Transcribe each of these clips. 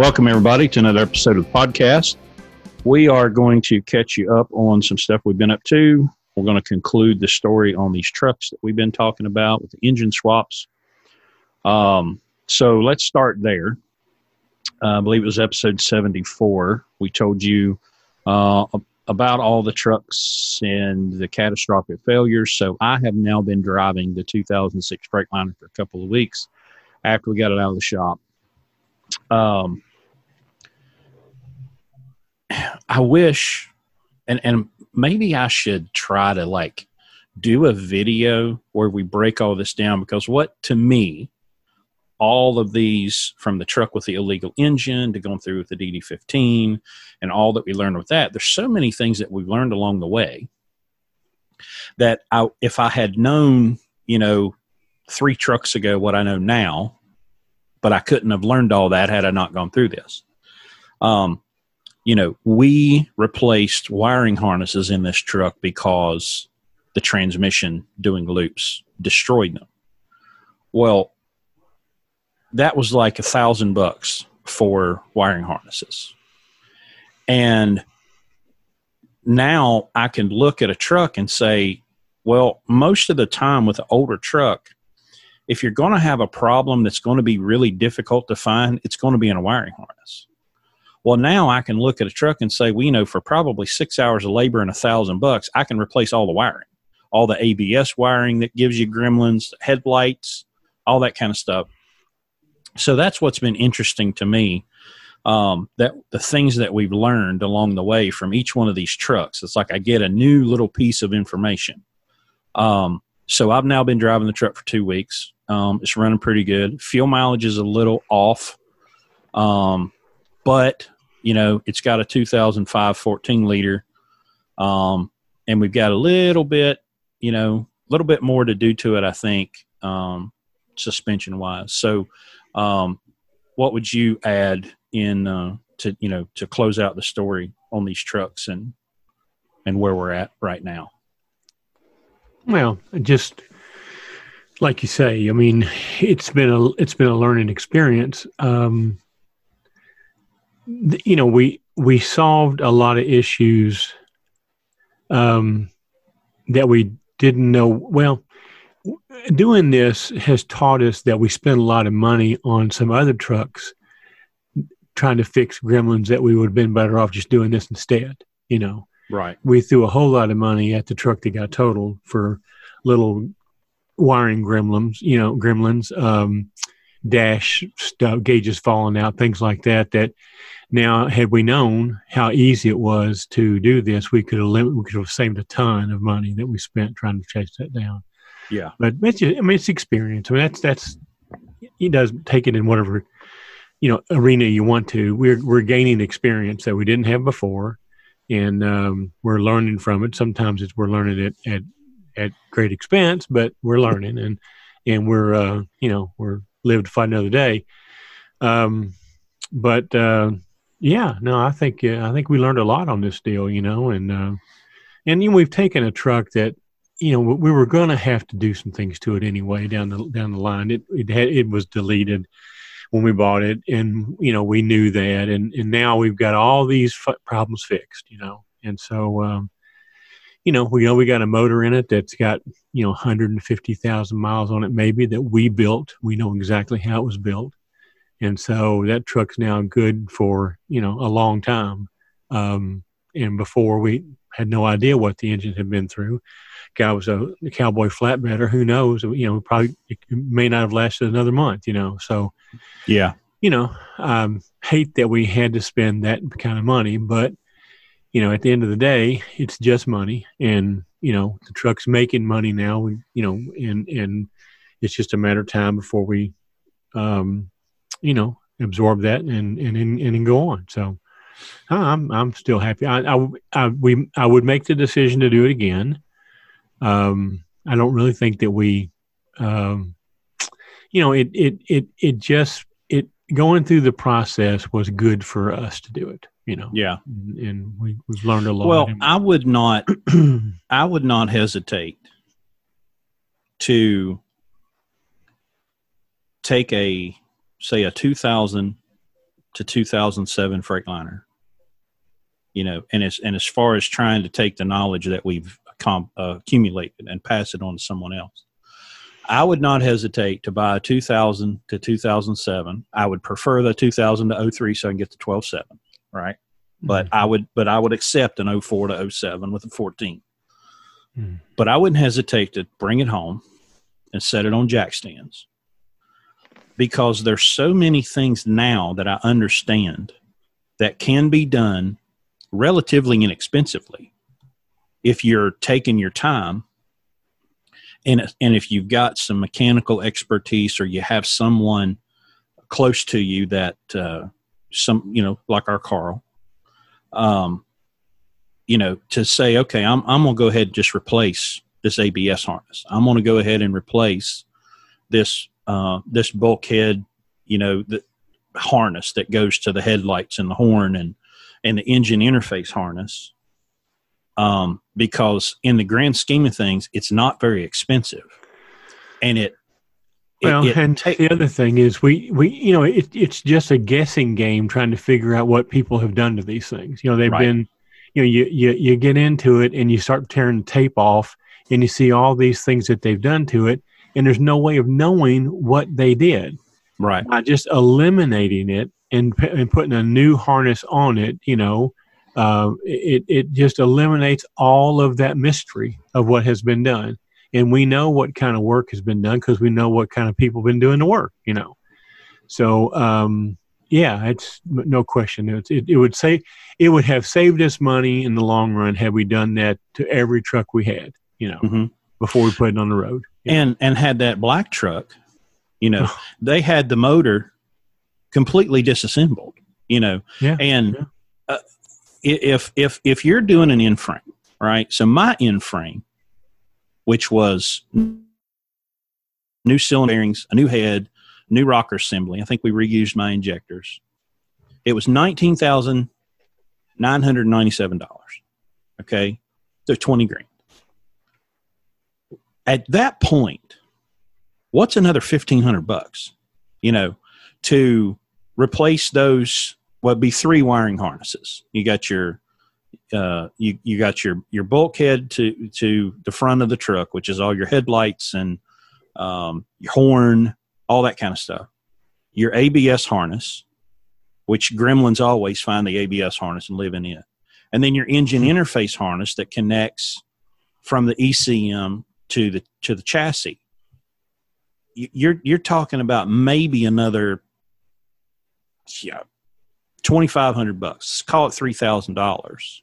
Welcome, everybody, to another episode of the podcast. We are going to catch you up on some stuff we've been up to. We're going to conclude the story on these trucks that we've been talking about with the engine swaps. Um, so let's start there. Uh, I believe it was episode 74. We told you uh, about all the trucks and the catastrophic failures. So I have now been driving the 2006 Freightliner for a couple of weeks after we got it out of the shop. Um, I wish, and and maybe I should try to like do a video where we break all this down because what to me, all of these from the truck with the illegal engine to going through with the DD15 and all that we learned with that, there's so many things that we've learned along the way that I, if I had known, you know, three trucks ago what I know now, but I couldn't have learned all that had I not gone through this. Um, you know, we replaced wiring harnesses in this truck because the transmission doing loops destroyed them. Well, that was like a thousand bucks for wiring harnesses. And now I can look at a truck and say, well, most of the time with an older truck, if you're going to have a problem that's going to be really difficult to find, it's going to be in a wiring harness. Well, now I can look at a truck and say, you know, for probably six hours of labor and a thousand bucks, I can replace all the wiring, all the ABS wiring that gives you gremlins, headlights, all that kind of stuff. So that's what's been interesting to me. Um, that the things that we've learned along the way from each one of these trucks. It's like I get a new little piece of information. Um, so I've now been driving the truck for two weeks. Um, it's running pretty good. Fuel mileage is a little off, um, but you know it's got a 2005 14 liter, um, and we've got a little bit, you know, a little bit more to do to it. I think um, suspension wise. So, um, what would you add in uh, to you know to close out the story on these trucks and and where we're at right now? Well, just like you say, I mean, it's been a it's been a learning experience. Um, you know, we we solved a lot of issues um, that we didn't know. Well, doing this has taught us that we spend a lot of money on some other trucks trying to fix gremlins that we would have been better off just doing this instead. You know, right? We threw a whole lot of money at the truck that got totaled for little wiring gremlins, you know, gremlins, um, dash stuff, gauges falling out, things like that. That now, had we known how easy it was to do this, we could have lim- we could have saved a ton of money that we spent trying to chase that down. Yeah, but it's just, I mean, it's experience. I mean, that's that's he does take it in whatever you know arena you want to. We're we're gaining experience that we didn't have before, and um, we're learning from it. Sometimes it's we're learning it at at great expense, but we're learning and and we're uh, you know we're live to fight another day. Um, but uh, yeah, no, I think uh, I think we learned a lot on this deal, you know, and uh, and you know, we've taken a truck that you know we were going to have to do some things to it anyway down the down the line. It it had it was deleted when we bought it, and you know we knew that, and and now we've got all these f- problems fixed, you know, and so. Um, you know, we know we got a motor in it that's got, you know, 150,000 miles on it, maybe that we built. We know exactly how it was built. And so that truck's now good for, you know, a long time. Um, and before we had no idea what the engine had been through. Guy was a, a cowboy flatbedder. Who knows? You know, probably it may not have lasted another month. You know, so yeah, you know, um, hate that we had to spend that kind of money, but you know, at the end of the day, it's just money, and you know, the truck's making money now. You know, and and it's just a matter of time before we, um, you know, absorb that and and and, and go on. So, I'm I'm still happy. I, I, I we I would make the decision to do it again. Um, I don't really think that we, um, you know, it it it it just it going through the process was good for us to do it you know yeah. and, and we, we've learned a lot. Well i would not i would not hesitate to take a say a 2000 to 2007 Freightliner, you know, and as and as far as trying to take the knowledge that we've com- uh, accumulated and pass it on to someone else, I would not hesitate to buy a 2000 to 2007. I would prefer the 2000 to 03 so I can get the 12.7, right? But Mm-hmm. I would, but I would accept an 04 to 07 with a 14. Mm. But I wouldn't hesitate to bring it home and set it on jack stands because there's so many things now that I understand that can be done relatively inexpensively if you're taking your time and and if you've got some mechanical expertise or you have someone close to you that uh, some you know like our Carl um you know to say okay I'm I'm to go ahead and just replace this ABS harness I'm to go ahead and replace this uh this bulkhead you know the harness that goes to the headlights and the horn and and the engine interface harness um, because in the grand scheme of things, it's not very expensive, and it. Well, it and the other thing is, we we you know it, it's just a guessing game trying to figure out what people have done to these things. You know, they've Right. been, you know, you, you you get into it and you start tearing the tape off, and you see all these things that they've done to it, and there's no way of knowing what they did. right, By just eliminating it and and putting a new harness on it, you know, uh, it it just eliminates all of that mystery of what has been done and we know what kind of work has been done because we know what kind of people have been doing the work you know? So um, yeah it's no question. It, it, it would say it would have saved us money in the long run had we done that to every truck we had you know hmm before we put it on the road. And and had that black truck, you know, they had the motor completely disassembled, you know, Yeah, and yeah. uh, if if if you're doing an in frame, right? So my in frame, which was new cylinder bearings, a new head, new rocker assembly. I think we reused my injectors. It was nineteen thousand nine hundred ninety-seven dollars. Okay, so twenty grand. At that point, what's another fifteen hundred bucks? You know, to replace those what be three wiring harnesses. You got your uh, you you got your your bulkhead to to the front of the truck, which is all your headlights and um, your horn, all that kind of stuff. Your ABS harness, which gremlins always find the ABS harness and live in it, and then your engine interface harness that connects from the ECM to the to the chassis. You- You're you're talking about maybe another yeah 2500 bucks call it $3000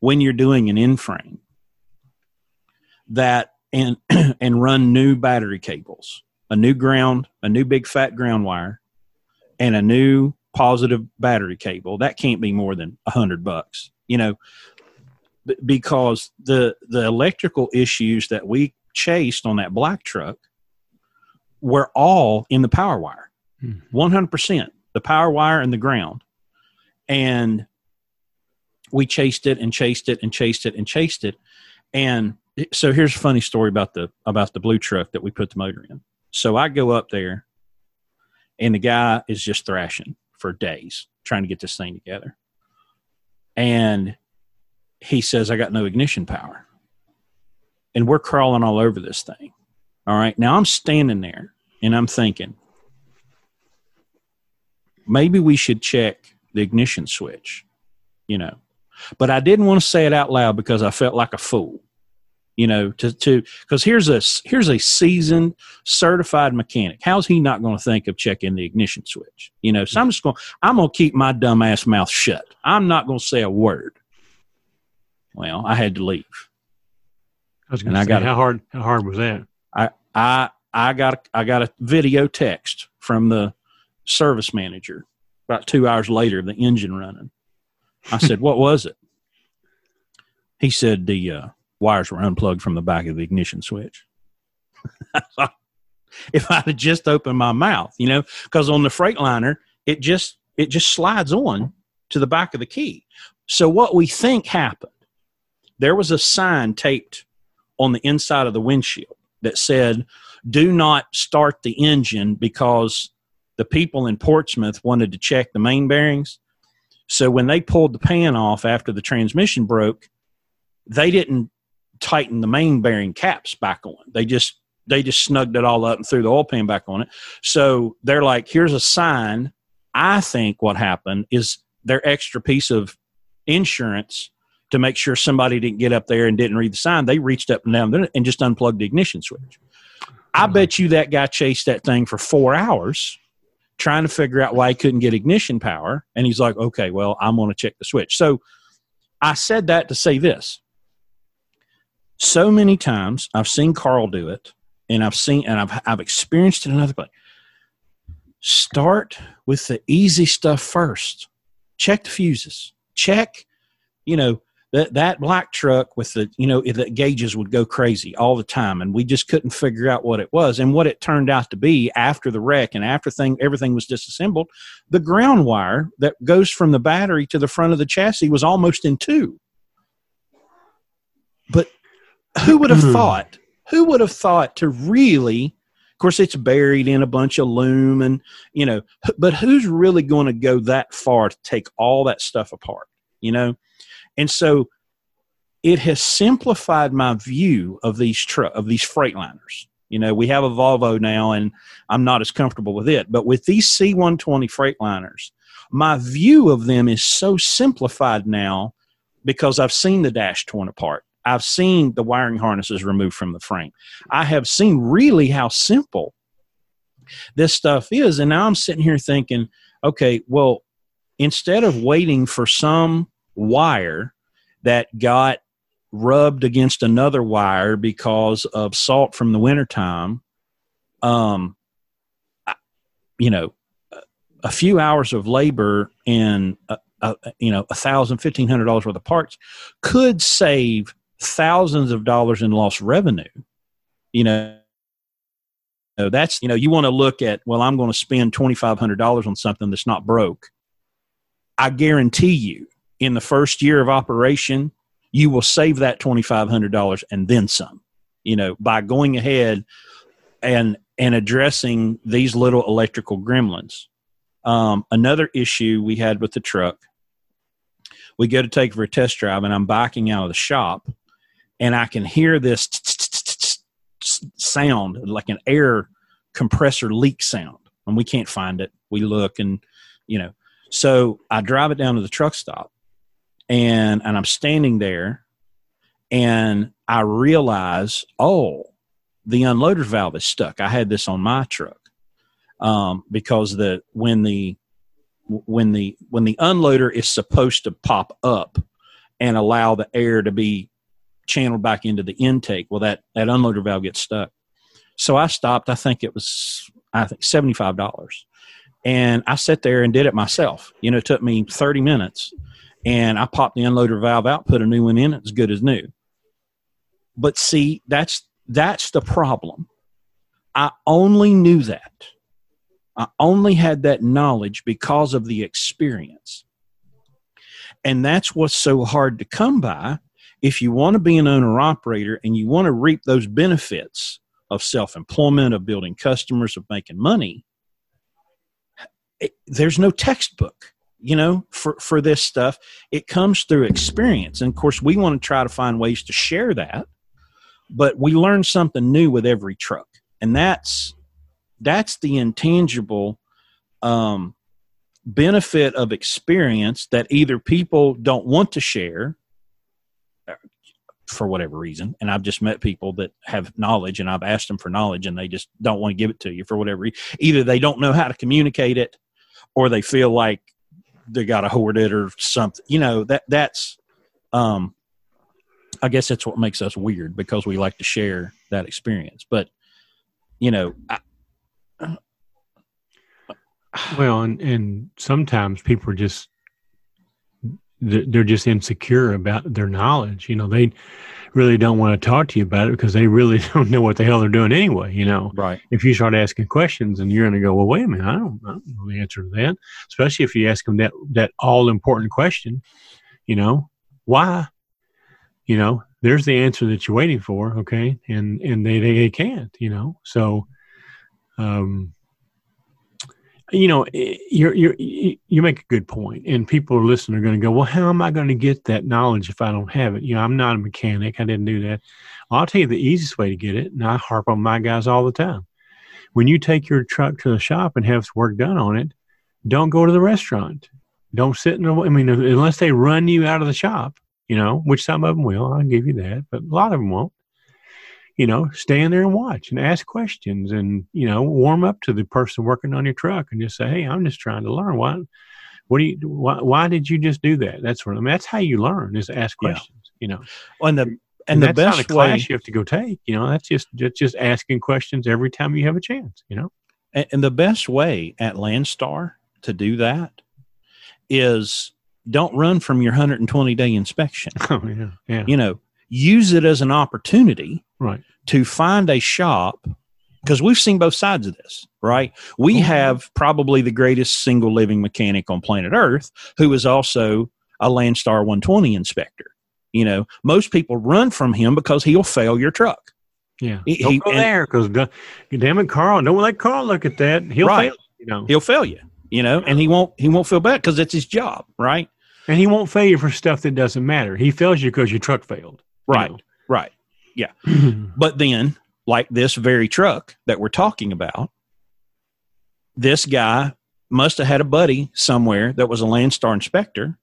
when you're doing an in-frame that and and run new battery cables a new ground a new big fat ground wire and a new positive battery cable. That can't be more than a hundred bucks you know b- because the the electrical issues that we chased on that black truck were all in the power wire. Hmm. 100% the power wire and the ground, and we chased it and chased it and chased it and chased it. And so here's a funny story about the about the blue truck that we put the motor in. So i go up there and the guy is just thrashing for days trying to get this thing together. And he says i got no ignition power. And we're crawling all over this thing. All right. Now i'm standing there and i'm thinking maybe we should check the ignition switch you know but I didn't want to say it out loud because I felt like a fool, you know, to to because here's a here's a seasoned certified mechanic. How's he not going to think of checking the ignition switch? You know, so I'm just going I'm going to keep my dumb ass mouth shut. I'm not going to say a word. Well, I had to leave. I was and going I to say, got how hard how hard was that? I I got I got a video text from the service manager about two hours later, the engine running. I said, "What was it?" He said, "The uh, wires were unplugged from the back of the ignition switch." If I'd just opened my mouth, you know, because on the Freightliner, it just it just slides on to the back of the key. So what we think happened, there was a sign taped on the inside of the windshield that said, "Do not start the engine because the people in Portsmouth wanted to check the main bearings. So when they pulled the pan off after the transmission broke, they didn't tighten the main bearing caps back on. They just they just snugged it all up and threw the oil pan back on it. So they're like, here's a sign. I think what happened is their extra piece of insurance to make sure somebody didn't get up there and didn't read the sign. They reached up and down and just unplugged the ignition switch. I mm-hmm. bet you that guy chased that thing for four hours trying to figure out why he couldn't get ignition power. And he's like, okay, well, I'm going to check the switch. So I said that to say this. So many times I've seen Carl do it and I've seen and I've I've experienced it in another place. Start with the easy stuff first. Check the fuses. Check, you know, that that black truck with the you know the gauges would go crazy all the time and we just couldn't figure out what it was. And what it turned out to be after the wreck and after thing everything was disassembled the ground wire that goes from the battery to the front of the chassis was almost in two. But who would have hmm. thought who would have thought to really of course it's buried in a bunch of loom and you know but who's really going to go that far to take all that stuff apart you know and so it has simplified my view of these truck of these freightliners you know we have a volvo now and i'm not as comfortable with it but with these c120 freightliners my view of them is so simplified now because i've seen the dash torn apart I've seen the wiring harnesses removed from the frame. I have seen really how simple this stuff is. And now I'm sitting here thinking, okay, well, instead of waiting for some wire that got rubbed against another wire because of salt from the wintertime, um, you know, a few hours of labor and, uh, uh, you know, a thousand, fifteen hundred dollars worth of parts could save thousands of dollars in lost revenue. You know, so that's you know you want to look at well i'm going to spend $2500 on something that's not broke i guarantee you in the first year of operation you will save that $2500 and then some you know by going ahead and and addressing these little electrical gremlins um, another issue we had with the truck we go to take for a test drive and i'm backing out of the shop and I can hear this sound like an air compressor leak sound, and we can't find it. We look, and you know, so I drive it down to the truck stop, and and I'm standing there, and I realize, oh, the unloader valve is stuck. I had this on my truck um, because the when the when the when the unloader is supposed to pop up and allow the air to be channeled back into the intake. Well, that that unloader valve gets stuck. So I stopped. I think it was I think seventy five dollars, and I sat there and did it myself. You know, it took me thirty minutes, and I popped the unloader valve out, put a new one in. It's good as new. But see, that's that's the problem. I only knew that. I only had that knowledge because of the experience. And that's what's so hard to come by if you want to be an owner operator and you want to reap those benefits of self employment, of building customers, of making money, it, there's no textbook you know for for this stuff it comes through experience and of course we want to try to find ways to share that but we learn something new with every truck and that's that's the intangible um, benefit of experience that either people don't want to share for whatever reason. And I've just met people that have knowledge and I've asked them for knowledge and they just don't want to give it to you for whatever reason. Either they don't know how to communicate it or they feel like they got to hoard it or something. You know, that that's um I guess that's what makes us weird because we like to share that experience. But you know, I, well, and and sometimes people are just they're just insecure about their knowledge. You know, they really don't want to talk to you about it because they really don't know what the hell they're doing anyway. You know, right? If you start asking questions, and you're going to go, well, wait a minute, I don't, I don't know the answer to that. Especially if you ask them that that all important question. You know, why? You know, there's the answer that you're waiting for. Okay, and and they they, they can't. You know, so. Um, you know, eh, you're, you're, you make a good point, and people are listening are going to go, well, how am I going to get that knowledge if I don't have it? You know, I'm not a mechanic. I didn't do that. Well, I'll tell you the easiest way to get it, and I harp on my guys all the time. When you take your truck to the shop and have work done on it, don't go to the restaurant. Don't sit in the, I mean, unless they run you out of the shop, you know, which some of them will, I'll give you that, but a lot of them won't you know, stand there and watch and ask questions and, you know, warm up to the person working on your truck and just say, Hey, I'm just trying to learn. Why, what do you, why, why did you just do that? That's what I mean. That's how you learn is ask questions, yeah. you know. Well, and the, and, and the best class way, you have to go take, you know, that's just, just, just asking questions every time you have a chance, you know. And, and the best way at Landstar to do that is don't run from your 120 day inspection. Oh yeah. Yeah. You know, use it as an opportunity right. to find a shop because we've seen both sides of this, right? We mm-hmm. have probably the greatest single living mechanic on planet Earth who is also a Landstar 120 inspector. You know, most people run from him because he'll fail your truck. Yeah, he, don't go and, there because damn it, Carl, don't let Carl look at that. He'll right. fail. You know, he'll fail you. You know, and he won't he won't feel bad because it's his job, right? And he won't fail you for stuff that doesn't matter. He fails you because your truck failed. Right. know? Right. Yeah. but then, like this very truck that we're talking about, this guy must have had a buddy somewhere that was a Landstar inspector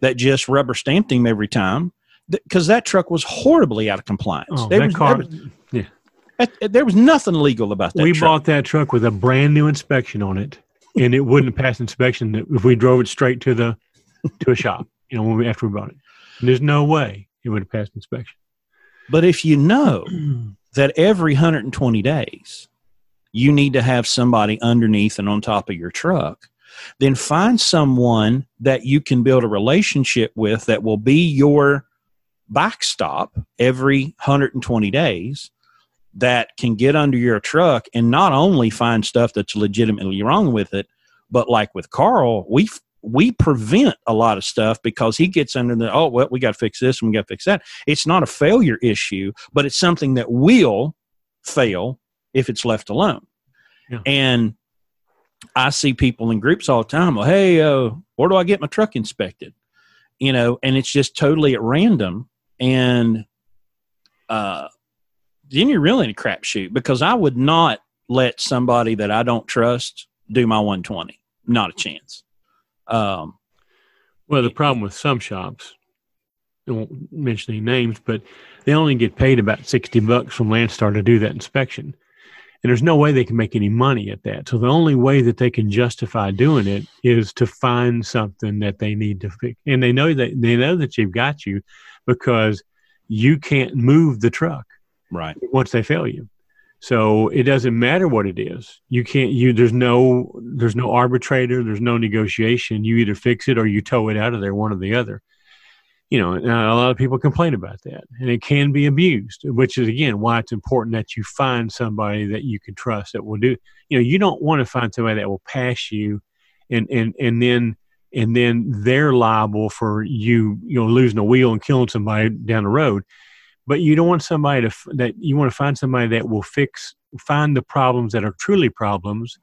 that just rubber stamped him every time because that truck was horribly out of compliance. Oh, there, that was, car, was, yeah. there was nothing legal about that. We truck. bought that truck with a brand new inspection on it, and it wouldn't pass inspection if we drove it straight to the to a shop. You know, when we, after we bought it, and there's no way it would have passed inspection. But if you know that every 120 days you need to have somebody underneath and on top of your truck, then find someone that you can build a relationship with that will be your backstop every 120 days that can get under your truck and not only find stuff that's legitimately wrong with it, but like with Carl, we we prevent a lot of stuff because he gets under the oh well we got to fix this and we got to fix that. It's not a failure issue but it's something that will fail if it's left alone. Yeah. and i see people in groups all the time well hey uh, where do i get my truck inspected? You know and it's just totally at random. And uh then you're really in a crapshoot because i would not let somebody that i don't trust do my 120 not a chance um, well, the problem with some shops, I won't mention any names, but they only get paid about 60 bucks from Landstar to do that inspection. And there's no way they can make any money at that. So the only way that they can justify doing it is to find something that they need to fix. And they know that they know that you've got you because you can't move the truck. Right. Once they fail you. So it doesn't matter what it is. You can't you there's no there's no arbitrator, there's no negotiation. You either fix it or you tow it out of there, one or the other. You know, uh, a lot of people complain about that, and it can be abused, which is again why it's important that you find somebody that you can trust that will do. You know, you don't want to find somebody that will pass you, and and and then and then they're liable for you you know losing a wheel and killing somebody down the road but you don't want somebody to that you want to find somebody that will fix find the problems that are truly problems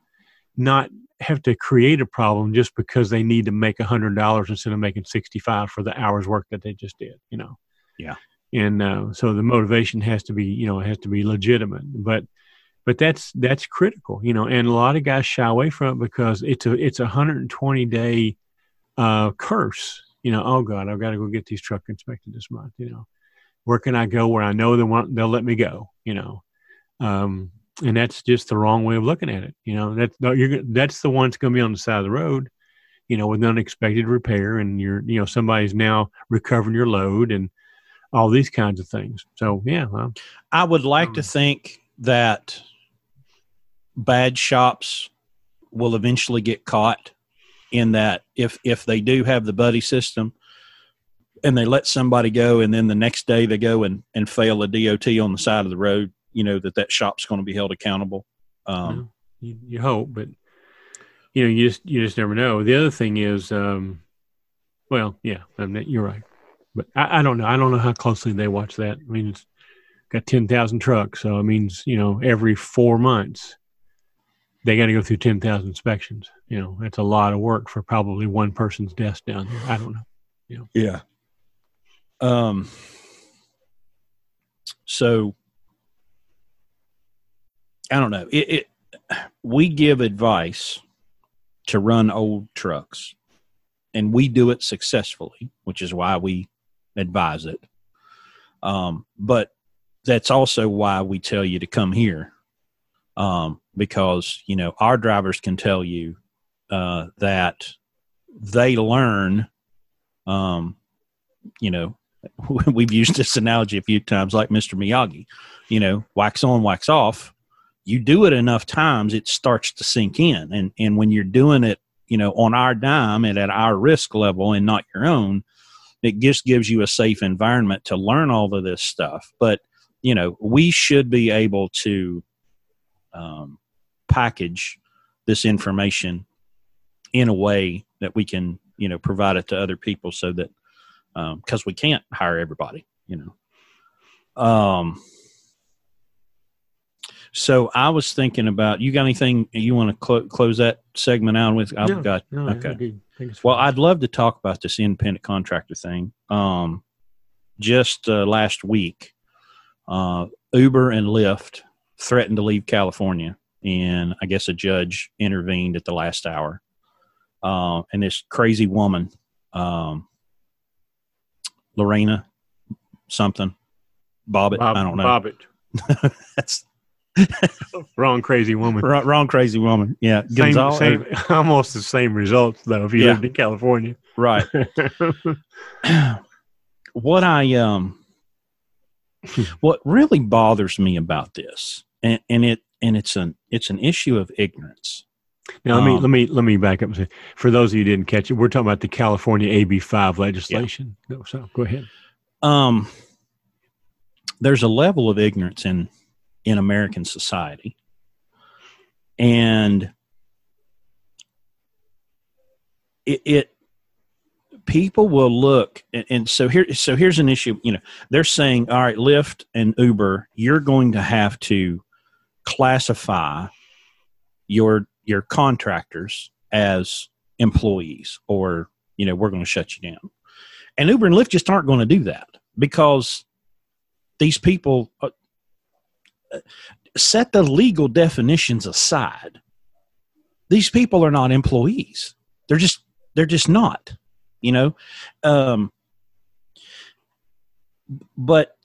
not have to create a problem just because they need to make a hundred dollars instead of making 65 for the hours work that they just did you know? Yeah. And uh, so the motivation has to be you know has to be legitimate but but that's that's critical you know? And a lot of guys shy away from it because it's a it's a 120 day uh, curse you know? Oh god i've got to go get these truck inspected this month you know where can I go where I know they want they'll let me go, you know. Um, and that's just the wrong way of looking at it. You know, that's you're that's the one that's going to be on the side of the road, you know, with an unexpected repair, and you're you know somebody's now recovering your load and all these kinds of things. So yeah, well, I would like um, to think that bad shops will eventually get caught in that if if they do have the buddy system and they let somebody go and then the next day they go and, and fail a dot on the side of the road you know that that shop's going to be held accountable um, you, you, hope but you know you just you just never know the other thing is um, well yeah you're right but I, I, don't know i don't know how closely they watch that i mean it's got 10,000 trucks so it means you know every four months they got to go through 10,000 inspections. You know, that's a lot of work for probably one person's desk down there. I don't know. You know. Yeah. Um, so I don't know. It, it we give advice to run old trucks and we do it successfully, which is why we advise it. Um, but that's also why we tell you to come here um, because you know our drivers can tell you uh, that they learn. Um, you know, we've used this analogy a few times, like Mr. Miyagi. You know, wax on, wax off. You do it enough times, it starts to sink in, and and when you're doing it, you know, on our dime and at our risk level and not your own, it just gives you a safe environment to learn all of this stuff. But you know, we should be able to um, package this information in a way that we can, you know, provide it to other people so that because um, we can't hire everybody, you know. Um, so I was thinking about you. Got anything you want to cl- close that segment out with? I've no, got no, okay. Well, I'd love to talk about this independent contractor thing. Um, just uh, last week, uh, Uber and Lyft threatened to leave California, and I guess a judge intervened at the last hour. Uh, and this crazy woman, um, Lorena, something, Bobbitt, Bob, I don't know. Bobbitt. That's wrong crazy woman. wrong, wrong, crazy woman. Yeah, Same, same, almost the same results though if you Yeah. lived in California. Right. what I um what really bothers me about this and, and it and it's an it's an issue of ignorance. Now let me Um, let me let me back up and say for those of you who didn't catch it, we're talking about the California AB five legislation. No, so go ahead. Um there's a level of ignorance in in American society. And it, it people will look and, and so here so here's an issue you know they're saying all right lyft and uber you're going to have to classify your your contractors as employees or you know we're going to shut you down. And uber and lyft just aren't going to do that because these people uh, set the legal definitions aside. These people are not employees. They're just they're just not you know? Um but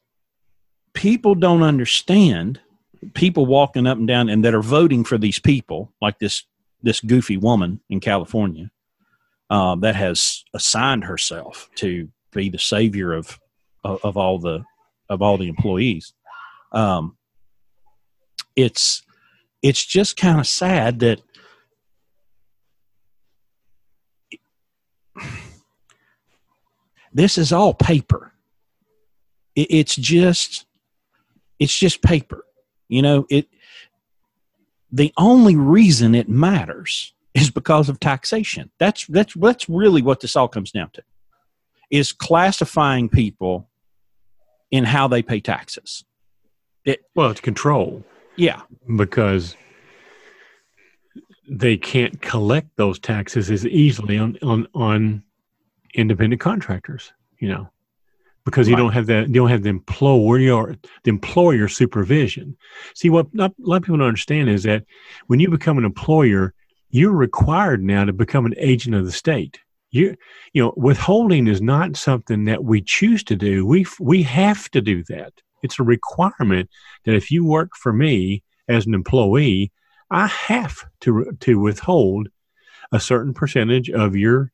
people don't understand people walking up and down and that are voting for these people like this this goofy woman in california uh, that has assigned herself to be the savior of of, all the of all the employees um it's it's just kind of sad that this is all paper. It, it's just it's just paper. You know, it the only reason it matters is because of taxation. That's that's that's really what this all comes down to. Is classifying people in how they pay taxes. It, well, it's control Yeah. because they can't collect those taxes as easily on on, on independent contractors, you know, because you Right. don't have that you don't have the employer the employer supervision. See, what not, a lot of people don't understand is that when you become an employer, you're required now to become an agent of the state. You you know, withholding is not something that we choose to do. We we have to do that. It's a requirement that if you work for me as an employee, I have to to withhold a certain percentage of your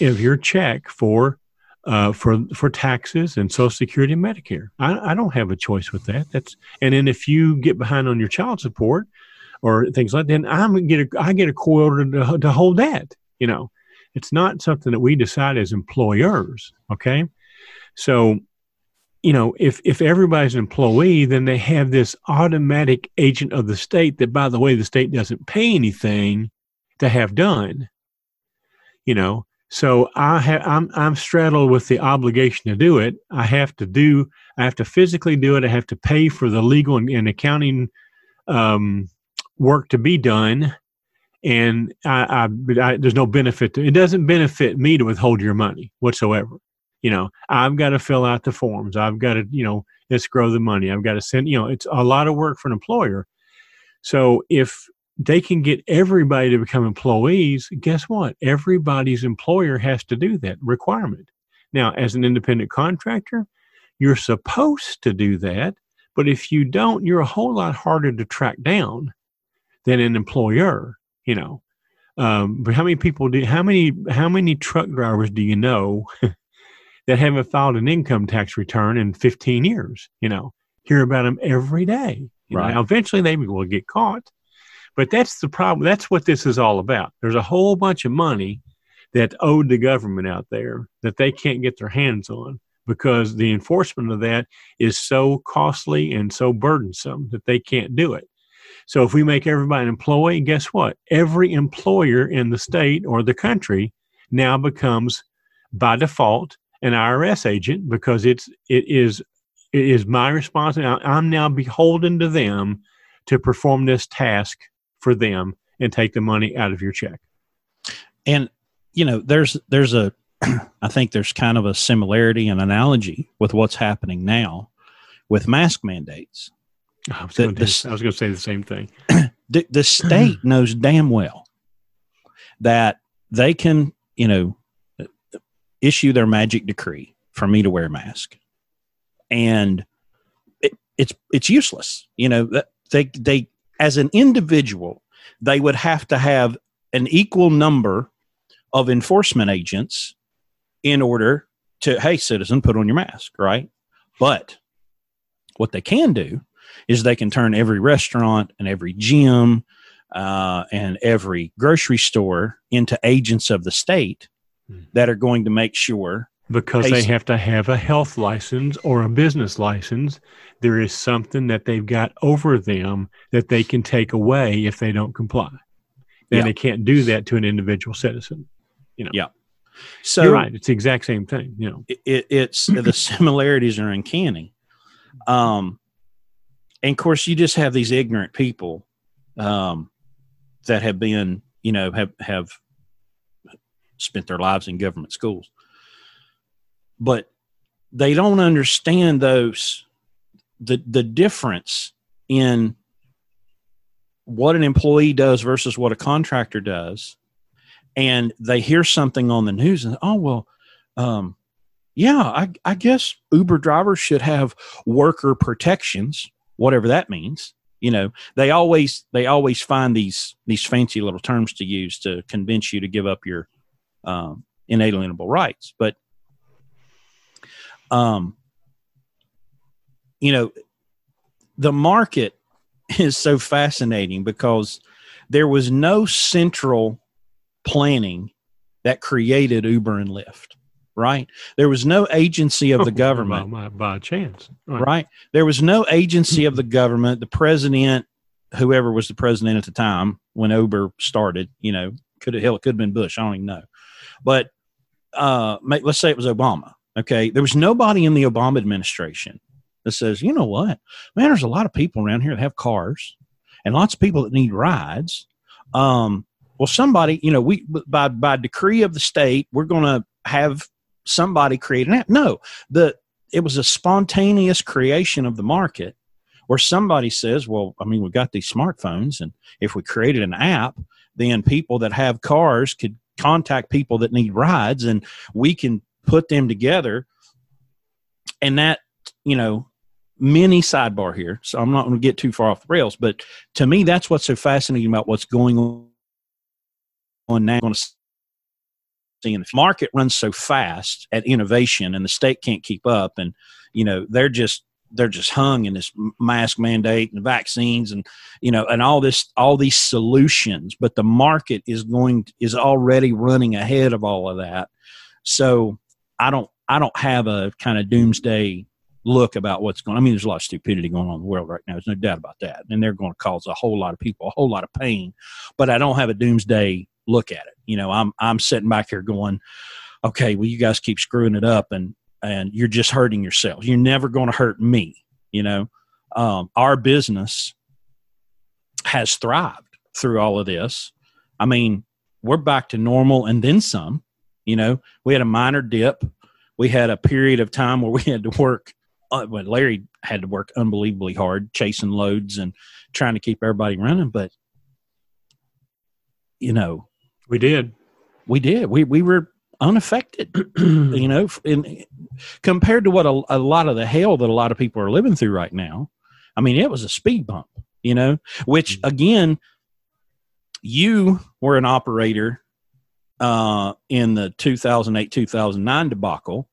of your check for uh, for for taxes and Social Security and Medicare. I, I don't have a choice with that. That's and then if you get behind on your child support or things like that, then I'm get a I get a quota to, to hold that. You know, it's not something that we decide as employers. Okay, so you know if if everybody's an employee, then they have this automatic agent of the state that, by the way, the state doesn't pay anything to have done. You know, so I have I'm I'm straddled with the obligation to do it. I have to do I have to physically do it. I have to pay for the legal and, and accounting um, work to be done, and I, I, I there's no benefit to it. Doesn't benefit me to withhold your money whatsoever. You know, I've got to fill out the forms. I've got to, you know, escrow the money. I've got to send. You know, it's a lot of work for an employer. So if they can get everybody to become employees, guess what? Everybody's employer has to do that requirement. Now, as an independent contractor, you're supposed to do that. But if you don't, you're a whole lot harder to track down than an employer, you know. Um, but how many people do, how many, how many truck drivers do you know that haven't filed an income tax return in 15 years? You know, hear about them every day. right. Know? Now, eventually they will get caught. But that's the problem. That's what this is all about. There's a whole bunch of money that owed the government out there that they can't get their hands on because the enforcement of that is so costly and so burdensome that they can't do it. So if we make everybody an employee, guess what? Every employer in the state or the country now becomes by default an IRS agent because it's it is it is my responsibility. I'm now beholden to them to perform this task for them and take the money out of your check. And you know, there's there's a I think there's kind of a similarity and analogy with what's happening now with mask mandates. I was going to say the same thing. The, the state knows damn well that they can, you know, issue their magic decree for me to wear a mask, and it, it's it's useless. You know, they they as an individual, they would have to have an equal number of enforcement agents in order to, hey, citizen, put on your mask, right? But what they can do is they can turn every restaurant and every gym uh, and every grocery store into agents of the state hmm. that are going to make sure because they have to have a health license or a business license there is something that they've got over them that they can take away if they don't comply. And yeah. they can't do that to an individual citizen you know. Yeah. So You're right. It's the exact same thing you know. It, it's the similarities are uncanny. Um and of course you just have these ignorant people um that have been you know have have spent their lives in government schools but they don't understand those the the difference in what an employee does versus what a contractor does. And they hear something on the news and oh well um, yeah I, I guess uber drivers should have worker protections whatever that means you know. They always they always find these these fancy little terms to use to convince you to give up your um, inalienable rights. But um, you know, the market is so fascinating because there was no central planning that created Uber and Lyft, right? There was no agency of the government by, by, chance, right. right? There was no agency of the government. The president, whoever was the president at the time when Uber started, you know, could have hell, it could have been Bush. I don't even know, but uh, let's say it was Obama. Okay. There was nobody in the Obama administration that says, you know what, man, there's a lot of people around here that have cars and lots of people that need rides. Um, well, somebody, you know, we by by decree of the state, we're going to have somebody create an app. No, the it was a spontaneous creation of the market where somebody says, well, I mean, we've got these smartphones, and if we created an app, then people that have cars could contact people that need rides, and we can put them together. And that you know mini sidebar here so i'm not going to get too far off the rails but to me that's what's so fascinating about what's going on now going to see the market runs so fast at innovation and the state can't keep up and you know they're just they're just hung in this mask mandate and vaccines and you know and all this all these solutions but the market is going is already running ahead of all of that. So I don't I don't have a kind of doomsday look about what's going. I mean, there's a lot of stupidity going on in the world right now. There's no doubt about that, and they're going to cause a whole lot of people a whole lot of pain. But I don't have a doomsday look at it. You know, I'm I'm sitting back here going, okay, well, you guys keep screwing it up, and and you're just hurting yourselves. You're never going to hurt me. You know, um, our business has thrived through all of this. I mean, we're back to normal and then some. You know, we had a minor dip. We had a period of time where we had to work. Uh, well, Larry had to work unbelievably hard, chasing loads and trying to keep everybody running. But you know, we did. We did. We we were unaffected. you know, in, compared to what a, a lot of the hell that a lot of people are living through right now. I mean, it was a speed bump. You know, which mm-hmm. again, you were an operator uh, in the 2008 2009 debacle.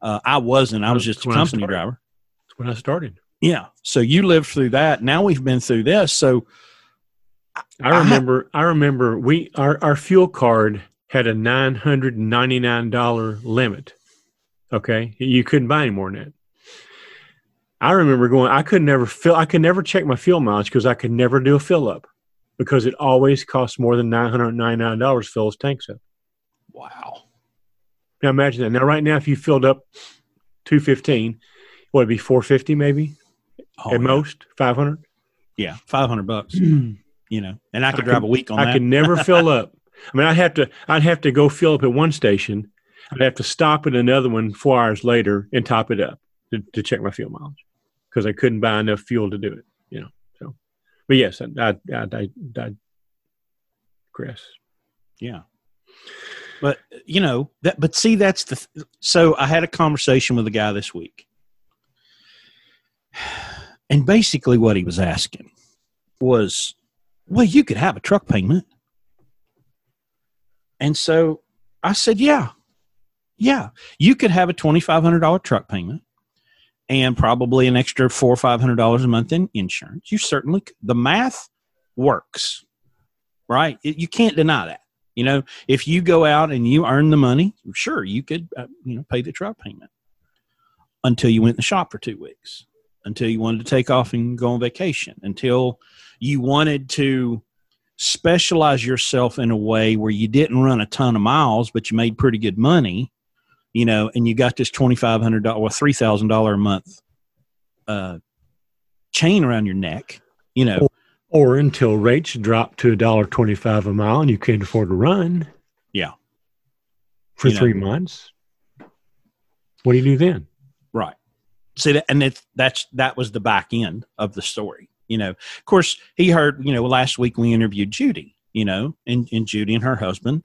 Uh, I wasn't. I was just a company driver. That's when I started. Yeah. So you lived through that. Now we've been through this. So I remember. I, I remember we our our fuel card had a nine hundred ninety nine dollar limit. Okay, you couldn't buy any more than that. I remember going. I could never fill. I could never check my fuel mileage because I could never do a fill up because it always costs more than nine hundred ninety nine dollars to fill his tanks up. Wow. Now imagine that. Now right now, if you filled up two fifteen, what would be four fifty maybe oh, at yeah. most five hundred. Yeah, five hundred bucks. you know, and I could I drive a week on I that. I could never fill up. I mean, I'd have to. I'd have to go fill up at one station. I'd have to stop at another one four hours later and top it up to, to check my fuel mileage because I couldn't buy enough fuel to do it. But yes, I, I, I, I, Chris. Yeah. But you know that. But see, that's the. Th- so I had a conversation with a guy this week, and basically what he was asking was, "Well, you could have a truck payment." And so I said, "Yeah, yeah, you could have a twenty five hundred dollar truck payment." And probably an extra four or five hundred dollars a month in insurance. You certainly the math works, right? You can't deny that. You know, if you go out and you earn the money, sure, you could uh, you know pay the truck payment until you went in the shop for two weeks, until you wanted to take off and go on vacation, until you wanted to specialize yourself in a way where you didn't run a ton of miles, but you made pretty good money you know, and you got this twenty five hundred dollar or three thousand dollar a month uh, chain around your neck, you know, or, or until rates drop to a dollar twenty five a mile and you can't afford to run. Yeah, for you three know. months. What do you do then? Right. See that, and it, that's that was the back end of the story. You know, of course, he heard. You know, last week we interviewed Judy. You know, and, and Judy and her husband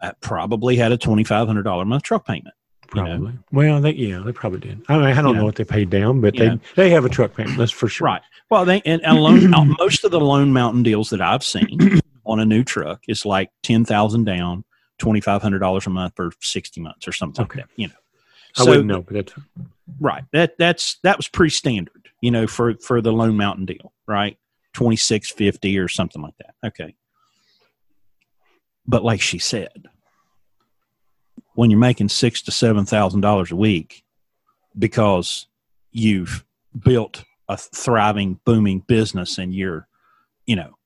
uh, probably had a twenty five hundred dollar month truck payment. Probably. You know? Well, they yeah, they probably did. I, mean, I don't you know, know, what they paid down, but they know. they have a truck payment. That's for sure. Right. Well, they and, and loan, most of the Lone Mountain deals that I've seen on a new truck is like ten thousand down, twenty five hundred dollars a month for sixty months or something okay. like that. You know. I wouldn't know, but that's right. That that's that was pretty standard, you know, for for the Lone Mountain deal, right? Twenty six fifty or something like that. Okay. But like she said, when you're making six to seven thousand dollars a week because you've built a thriving, booming business and you're, you know,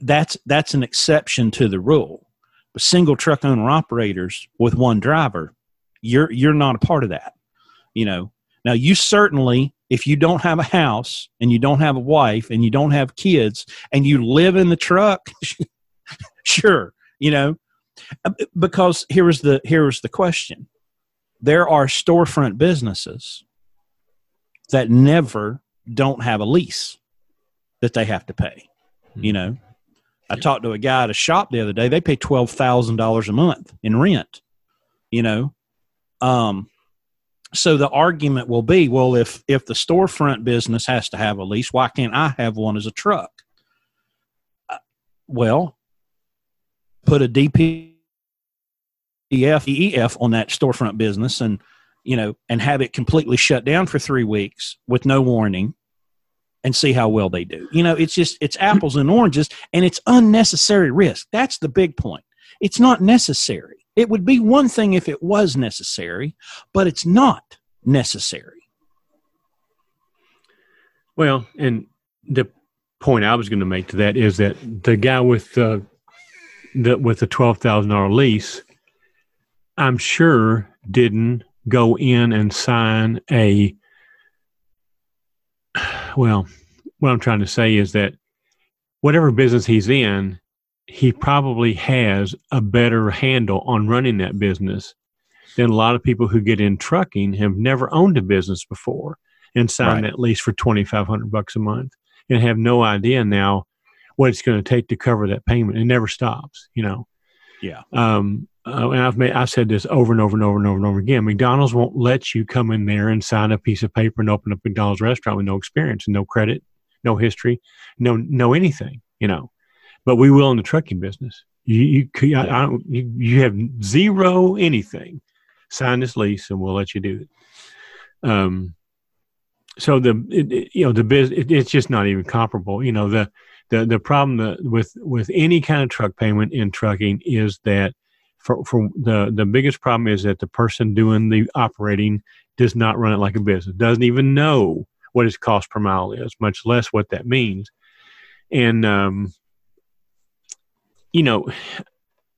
that's that's an exception to the rule. But single truck owner operators with one driver, you're you're not a part of that. You know. Now you certainly if you don't have a house and you don't have a wife and you don't have kids and you live in the truck, sure, you know, because here is the here is the question. There are storefront businesses that never don't have a lease that they have to pay mm-hmm. you know? I talked to a guy at a shop the other day. They pay $12000 a month in rent you know? Um so the argument will be well if if the storefront business has to have a lease why can't i have one as a truck? Uh, well put a DPF EF on that storefront business and you know and have it completely shut down for 3 weeks with no warning and see how well they do. You know, it's just it's apples and oranges and it's unnecessary risk. That's the big point. It's not necessary. It would be one thing if it was necessary, but it's not necessary. Well, and the point I was going to make to that is that the guy with uh, that with a twelve thousand dollar lease, I'm sure didn't go in and sign a. Well, what I'm trying to say is that whatever business he's in, he probably has a better handle on running that business than a lot of people who get in trucking have never owned a business before and signed Right. that lease for 2500 bucks a month and have no idea now what it's going to take to cover that payment. It never stops, you know. Yeah. Um, uh, and I've made, I've said this over and over and over and over and over again. McDonald's won't let you come in there and sign a piece of paper and open up a McDonald's restaurant with no experience and no credit, no history, no no anything, you know. But we will in the trucking business. You you I- I don't- you, you have zero anything. Sign this lease and we'll let you do it. Um. So the it, it- you know the biz it, it's just not even comparable. You know the the the problem that with with any kind of truck payment in trucking is that for for the the biggest problem is that the person doing the operating does not run it like a business doesn't even know what his cost per mile is much less what that means. And um you know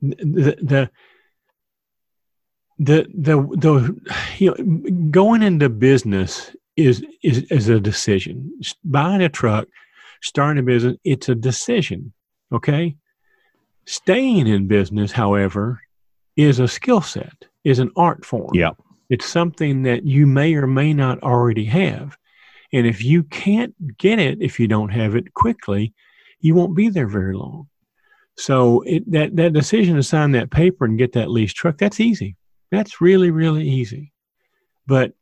the the the the, the you know going into business is is is a decision. Buying a truck starting a business it's a decision okay? Staying in business however is a skill set is an art form. Yeah. it's something that you may or may not already have. And if you can't get it if you don't have it quickly you won't be there very long. So it, that that decision to sign that paper and get that lease truck that's easy. That's really really easy. But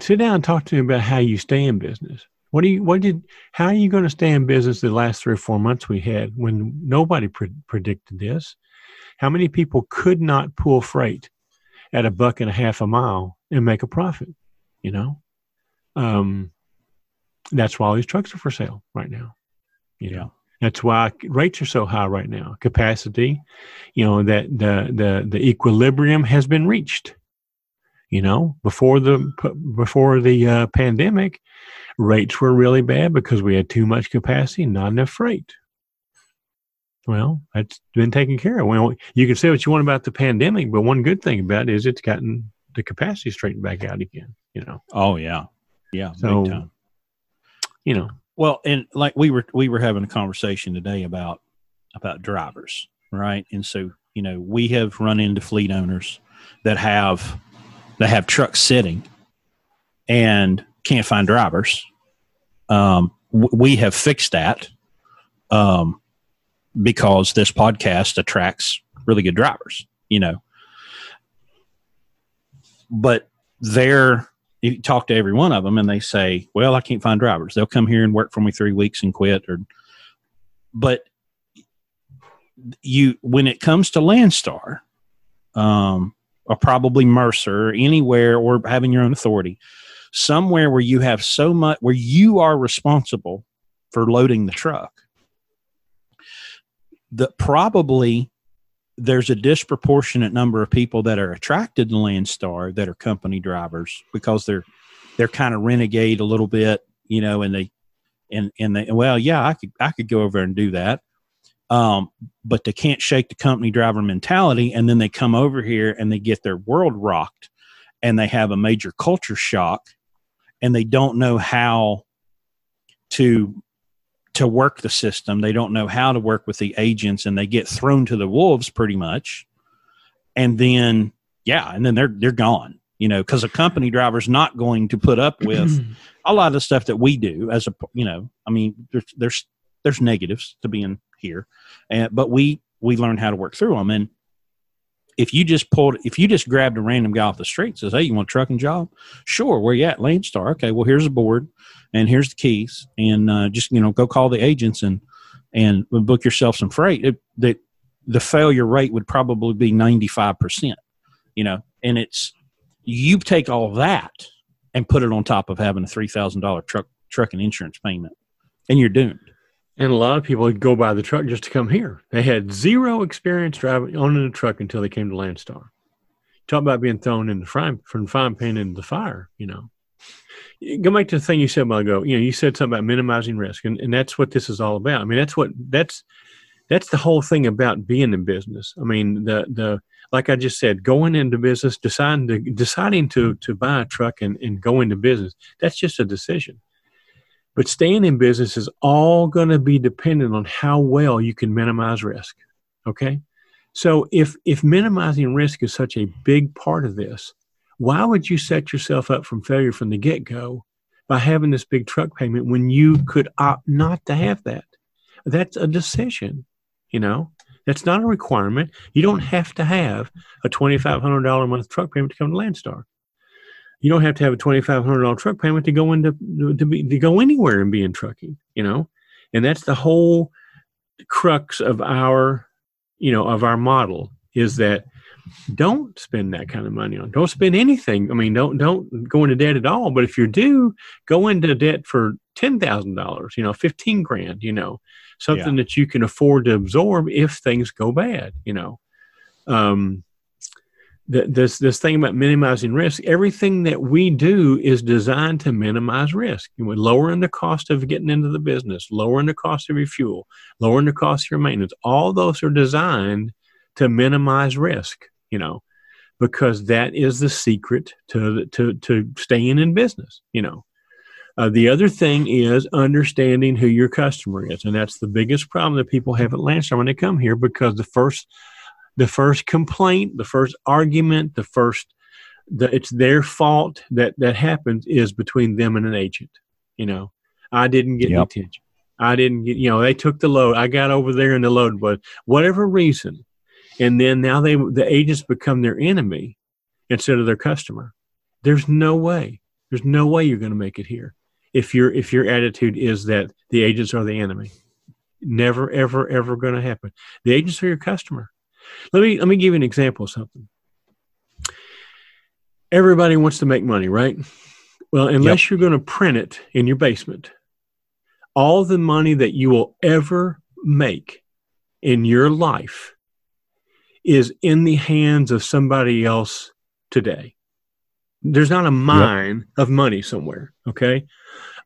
sit down and talk to me about how you stay in business what do you what did how are you going to stay in business the last three or four months we had when nobody pre- predicted this? How many people could not pull freight at a buck and a half a mile and make a profit you know? Um that's why all these trucks are for sale right now you know? That's why rates are so high right now. Capacity you know that the the the equilibrium has been reached you know? Before the before the uh, pandemic rates were really bad because we had too much capacity not enough freight well that's been taken care of well you can say what you want about the pandemic but one good thing about it is it's gotten the capacity straightened back out again you know Oh yeah. Yeah. So- you know Well, and like we were we were having a conversation today about about drivers, right? And so, you know, we have run into fleet owners that have that have trucks sitting and can't find drivers. Um, w- we have fixed that um, because this podcast attracts really good drivers, you know. But they're you talk to every one of them and they say, "Well, I can't find drivers. They'll come here and work for me three weeks and quit." Or, but you, when it comes to Landstar, um, or probably Mercer, anywhere, or having your own authority, somewhere where you have so much, where you are responsible for loading the truck, that probably there's a disproportionate number of people that are attracted to Landstar that are company drivers because they're they're kind of renegade a little bit, you know, and they and and they well, yeah, I could I could go over and do that. Um, but they can't shake the company driver mentality and then they come over here and they get their world rocked and they have a major culture shock and they don't know how to to work the system. They don't know how to work with the agents and they get thrown to the wolves pretty much. And then, yeah, and then they're, they're gone, you know, because a company driver's not going to put up with a lot of the stuff that we do as a, you know, I mean, there's, there's, there's negatives to being here, and, but we, we learn how to work through them. And if you just pulled, if you just grabbed a random guy off the street and says, Hey, you want a trucking job? Sure. Where you at? Landstar. Okay. Well, here's a board and here's the keys and uh, just you know go call the agents and and book yourself some freight it, that the failure rate would probably be 95% you know and it's you take all that and put it on top of having a $3000 truck truck and insurance payment and you're doomed And a lot of people would go buy the truck just to come here. They had zero experience driving owning a truck until they came to Landstar. Talk about being thrown in the frying from the frying pan into the fire, you know. Go back to the thing you said a while ago. You know, you said something about minimizing risk, and, and that's what this is all about. I mean, that's what that's that's the whole thing about being in business. I mean, the the like I just said, going into business, deciding to deciding to to buy a truck and, and go into business, that's just a decision. But staying in business is all going to be dependent on how well you can minimize risk. Okay? So if if minimizing risk is such a big part of this, why would you set yourself up from failure from the get-go by having this big truck payment when you could opt not to have that? That's a decision, you know. That's not a requirement. You don't have to have a $2,500 a month truck payment to come to Landstar. You don't have to have a $2,500 truck payment to go into to, be, to go anywhere and be in trucking, you know. And that's the whole crux of our, you know, of our model is that don't spend that kind of money on. Don't spend anything. I mean, don't don't go into debt at all. But if you do, go into debt for ten thousand dollars. You know, fifteen grand. You know, something yeah. that you can afford to absorb if things go bad. You know, um, this this thing about minimizing risk. Everything that we do is designed to minimize risk. You know, lowering the cost of getting into the business, lowering the cost of your fuel, lowering the cost of your maintenance. All those are designed to minimize risk. You know, because that is the secret to to to staying in business. You know. Uh, the other thing is understanding who your customer is, and that's the biggest problem that people have at Landstar when they come here because the first, the first complaint, the first argument, the first, the, it's their fault that that happens is between them and an agent. You know, I didn't get yep. attention. I didn't get, you know, they took the load. I got over there and the load was whatever reason, and then now they the agents become their enemy instead of their customer. There's no way. There's no way you're going to make it here if your if your attitude is that the agents are the enemy. Never, ever, ever going to happen. The agents are your customer. Let me let me give you an example of something. Everybody wants to make money, right? Well, unless yep. you're going to print it in your basement, all the money that you will ever make in your life is in the hands of somebody else today. There's not a mine yep. of money somewhere. Okay.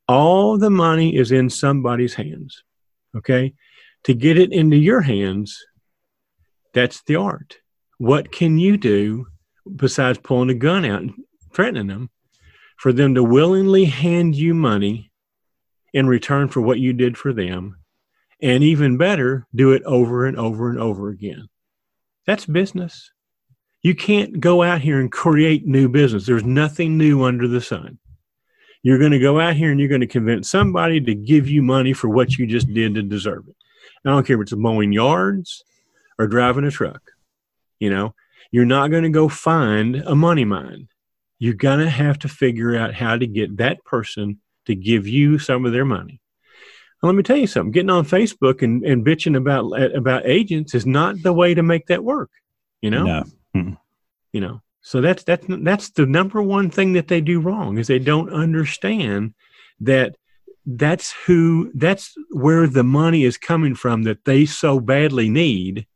All the money is in somebody's hands. Okay. To get it into your hands, that's the art. What can you do besides pulling a gun out and threatening them for them to willingly hand you money in return for what you did for them? And even better, do it over and over and over again. That's business. You can't go out here and create new business. There's nothing new under the sun. You're going to go out here and you're going to convince somebody to give you money for what you just did to deserve it. I don't care if it's mowing yards or driving a truck. You know, you're not going to go find a money mine. You're going to have to figure out how to get that person to give you some of their money. Now, let me tell you something. Getting on Facebook and, and bitching about about agents is not the way to make that work. You know, no. You know, so that's that's that's the number one thing that they do wrong is they don't understand that that's who that's where the money is coming from that they so badly need,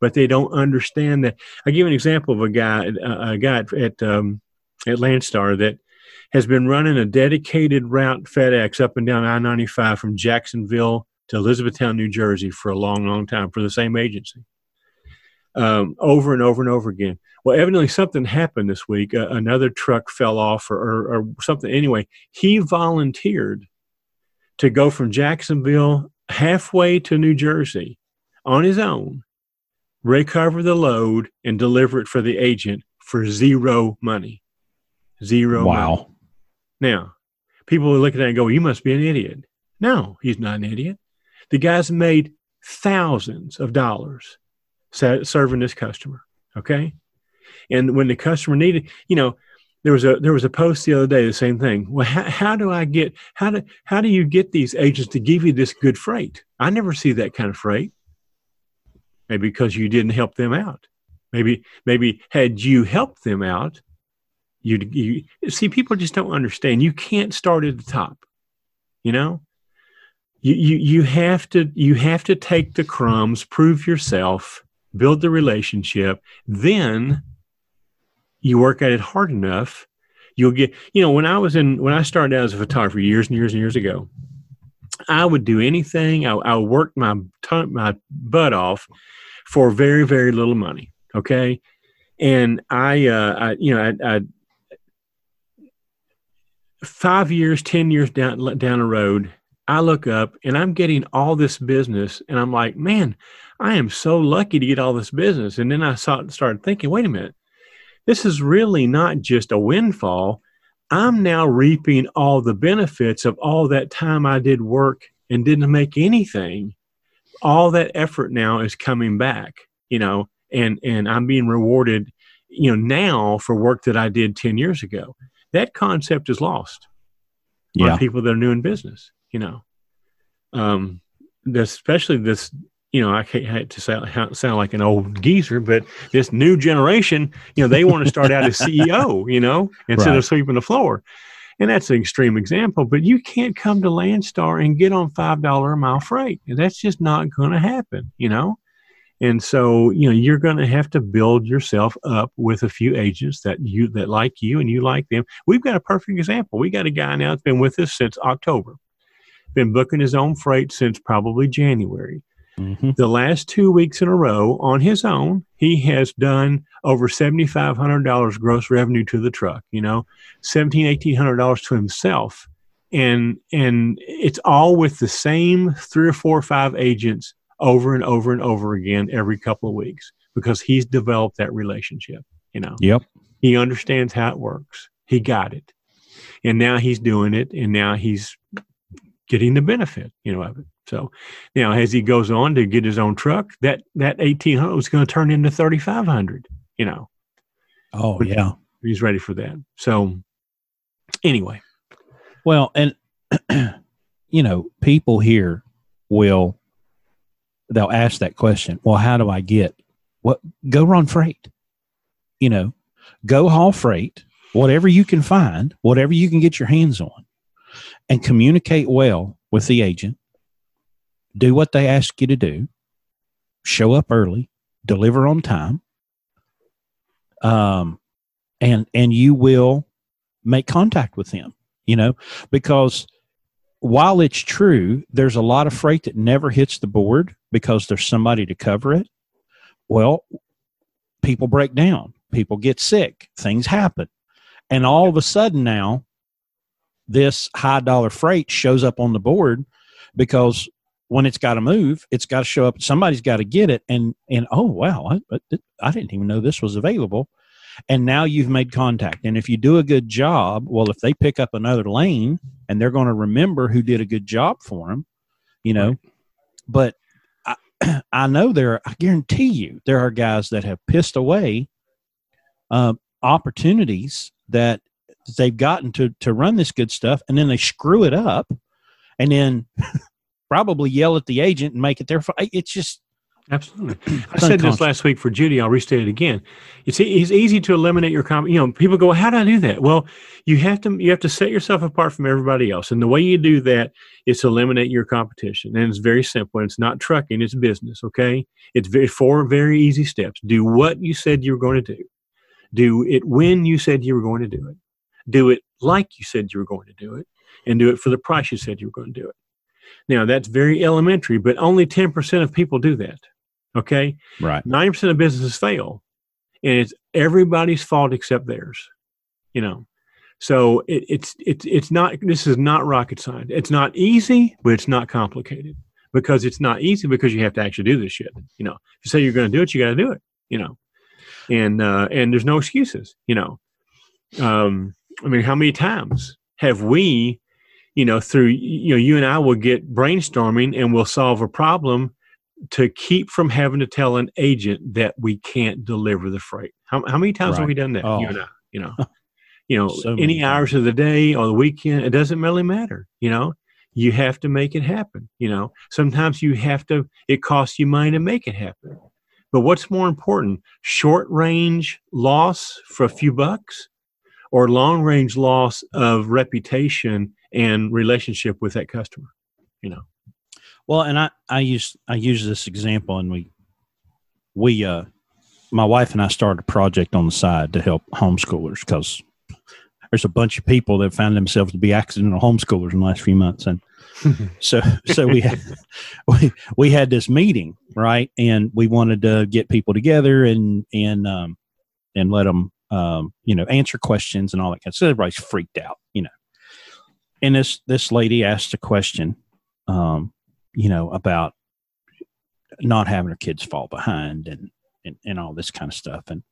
but they don't understand that. I give an example of a guy a guy at um, at Landstar that has been running a dedicated route FedEx up and down I ninety five from Jacksonville to Elizabethtown, New Jersey for a long, long time for the same agency um, over and over and over again. Well, evidently something happened this week. Uh, another truck fell off or, or, or something. Anyway, he volunteered to go from Jacksonville halfway to New Jersey on his own, recover the load, and deliver it for the agent for zero money. Zero. Wow. Money. Now, people are looking at it and go, You must be an idiot. No, he's not an idiot. The guy's made thousands of dollars serving this customer. Okay. And when the customer needed, you know, there was a there was a post the other day the same thing. Well, how, how do I get how do how do you get these agents to give you this good freight? I never see that kind of freight. Maybe because you didn't help them out. Maybe maybe had you helped them out, you'd, you see people just don't understand. You can't start at the top. You know, you you you have to you have to take the crumbs, prove yourself, build the relationship, then you work at it hard enough, you'll get, you know, when I was in, when I started out as a photographer years and years and years ago, I would do anything. I, I worked my, ton, my butt off for very, very little money. Okay. And I, uh, I you know, I, I, five years, 10 years down, down the road, I look up and I'm getting all this business, and I'm like, man, I am so lucky to get all this business. And then I saw, started thinking, wait a minute, this is really not just a windfall. I'm now reaping all the benefits of all that time I did work and didn't make anything. All that effort now is coming back, you know, and and I'm being rewarded, you know, now for work that I did 10 years ago. That concept is lost Yeah. on people that are new in business, you know. Um, especially this, you know, I hate, to sound, sound like an old geezer, but this new generation, you know, they want to start out as CEO, you know, instead Right. of sweeping the floor. And that's an extreme example, but you can't come to Landstar and get on $5 a mile freight. That's just not going to happen, you know? And so, you know, you're going to have to build yourself up with a few agents that you that like you and you like them. We've got a perfect example. We got a guy now that's been with us since October. Been booking his own freight since probably January. Mhm. The last two weeks in a row on his own, he has done over $7,500 gross revenue to the truck, you know, $1,700, $1,800 to himself. And, and it's all with the same three or four or five agents over and over and over again every couple of weeks because he's developed that relationship, you know. Yep. He understands how it works. He got it. And now he's doing it and now he's getting the benefit, you know, of it. So now as he goes on to get his own truck, that that 1800 is going to turn into 3500, you know. Oh yeah. He's ready for that. So anyway, Well, and you know, people here will they'll ask that question. Well, how do I get what? Go run freight. You know, go haul freight, whatever you can find, whatever you can get your hands on, and communicate well with the agent. Do what they ask you to do. Show up early, deliver on time. Um, and and you will make contact with them. You know, because while it's true, there's a lot of freight that never hits the board because there's somebody to cover it. Well, people break down, people get sick, things happen. And all of a sudden now, this high dollar freight shows up on the board because when it's got to move, it's got to show up. Somebody's got to get it. And, and oh, wow, I, I didn't even know this was available. And now you've made contact. And if you do a good job, well, if they pick up another lane, and they're going to remember who did a good job for them, you know. Right. But I, I know there, I guarantee you, there are guys that have pissed away uh, opportunities that they've gotten to to run this good stuff, and then they screw it up, and then probably yell at the agent and make it their fault. It's just Absolutely. I said this last week for Judy. I'll restate it again. It's, it's easy to eliminate your com. You know, people go, "How do I do that?" Well, you have to you have to set yourself apart from everybody else, and the way you do that is to eliminate your competition. And it's very simple. It's not trucking; it's business. Okay, it's very four very easy steps. Do what you said you were going to do. Do it when you said you were going to do it. Do it like you said you were going to do it, and do it for the price you said you were going to do it. Now that's very elementary, but only ten percent of people do that. Okay, right. ninety percent of businesses fail, and it's everybody's fault except theirs. You know, so it, it's it's it's not. This is not rocket science. It's not easy, but it's not complicated because it's not easy because you have to actually do this shit. You know, if you say you're going to do it, you got to do it. You know, and uh, and there's no excuses. You know, um, I mean, how many times have we? You know, through you know, you and I will get brainstorming and we'll solve a problem to keep from having to tell an agent that we can't deliver the freight. How, how many times have we done that? Oh. You and I, you know, you know, So any hours times. of the day or the weekend, it doesn't really matter. You know, you have to make it happen. You know, sometimes you have to, it costs you money to make it happen. But what's more important, short range loss for a few bucks or long range loss of reputation and relationship with that customer? You know, Well, and I I use I use this example, and we we uh my wife and I started a project on the side to help homeschoolers because there's a bunch of people that found themselves to be accidental homeschoolers in the last few months, and so so we had, we we had this meeting right, and we wanted to get people together and and um and let them um you know answer questions and all that kind of. So everybody's freaked out, you know. And this this lady asked a question um, you know, about not having her kids fall behind and, and, and all this kind of stuff. And,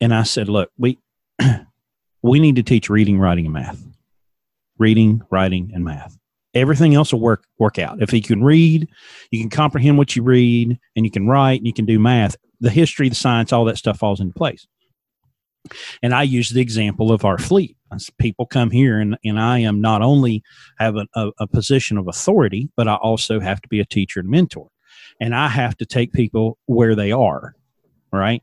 and I said, look, we, we need to teach reading, writing, and math. Reading, writing, and math. Everything else will work work out. If you can read, you can comprehend what you read, and you can write, and you can do math. The history, the science, all that stuff falls into place. And I use the example of our fleet. As people come here, and, and I am not only have a, a, a position of authority, but I also have to be a teacher and mentor. And I have to take people where they are, right?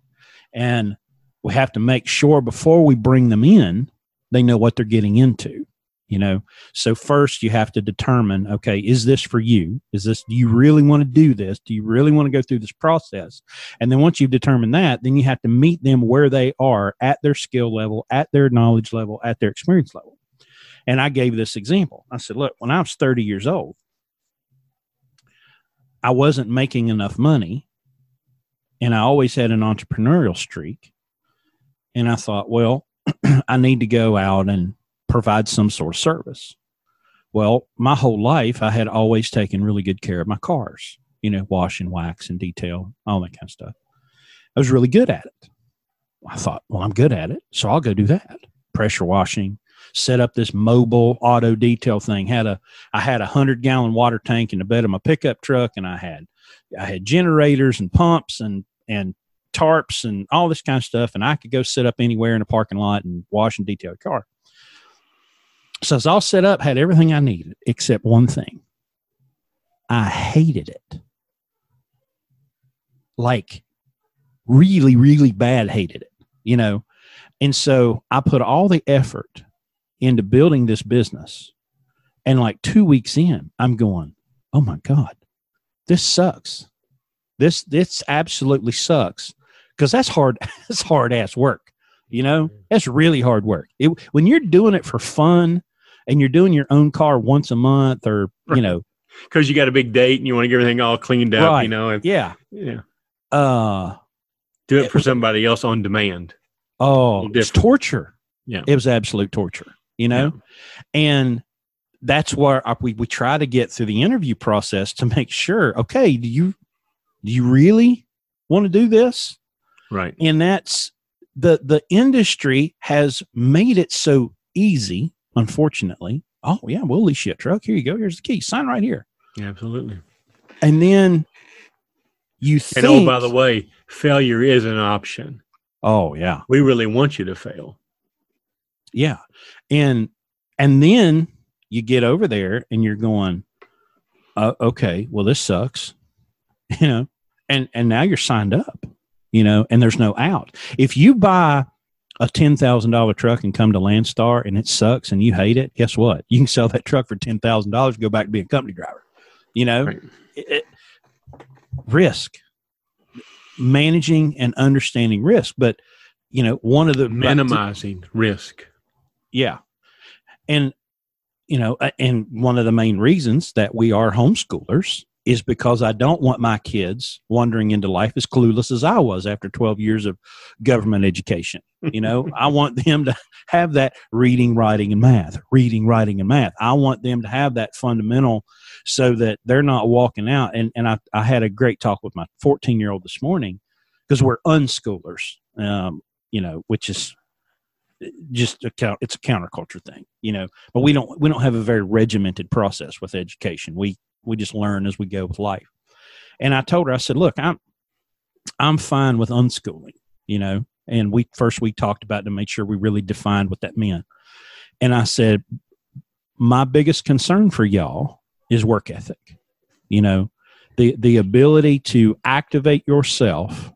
And we have to make sure before we bring them in, they know what they're getting into you know? So first you have to determine okay is this for you? Is this do you really want to do this? Do you really want to go through this process? And then once you've determined that then you have to meet them where they are at their skill level at their knowledge level at their experience level. And i gave this example. I said look when i was 30 years old i wasn't making enough money and i always had an entrepreneurial streak. And i thought well i need to go out and provide some sort of service. Well, my whole life, I had always taken really good care of my cars, you know, wash and wax and detail, all that kind of stuff. I was really good at it. I thought, well, I'm good at it, so I'll go do that. Pressure washing, set up this mobile auto detail thing. Had a I had a hundred gallon water tank in the bed of my pickup truck, and I had I had generators and pumps and and tarps and all this kind of stuff, and I could go sit up anywhere in a parking lot and wash and detail a car. So it's all set up, had everything I needed except one thing. I hated it. Like really, really bad hated it, you know. And so I put all the effort into building this business. And like two weeks in, I'm going, oh my God, this sucks. This this absolutely sucks. Because that's hard, that's hard ass work. You know, that's really hard work. It, when you're doing it for fun and you're doing your own car once a month or, you know, because you got a big date and you want to get everything all cleaned up, Right. you know, and yeah. yeah, Uh, do it for somebody else on demand. oh, it's torture. Yeah. It was absolute torture, you know? And that's where I, we, we try to get through the interview process to make sure, okay, do you, do you really want to do this? Right. and that's the the industry has made it so easy unfortunately. Oh yeah we'll lease you a truck. Here you go. Here's the key. Sign right here. Absolutely. and then you think And oh, by the way, failure is an option. oh yeah. We really want you to fail. yeah. And and then you get over there and you're going uh, okay well this sucks you know? And and now you're signed up you know and there's no out if you buy a $10,000 truck and come to Landstar and it sucks and you hate it, guess what? You can sell that truck for $10,000 and go back to being a company driver. You know, Right. It- it- risk, managing and understanding risk. But, you know, one of the Minimizing risk. yeah. And, you know, and one of the main reasons that we are homeschoolers is because I don't want my kids wandering into life as clueless as I was after 12 years of government education. You know, I want them to have that reading, writing, and math, reading, writing, and math. I want them to have that fundamental so that they're not walking out. And, and I, I had a great talk with my 14 year old this morning because we're unschoolers, um, you know, which is just a count, it's a counterculture thing, you know, but we don't, we don't have a very regimented process with education. We, we just learn as we go with life. And I told her, I said, look, I'm, I'm fine with unschooling, you know, and we first we talked about to make sure we really defined what that meant. And I said, my biggest concern for y'all is work ethic. You know, the the ability to activate yourself.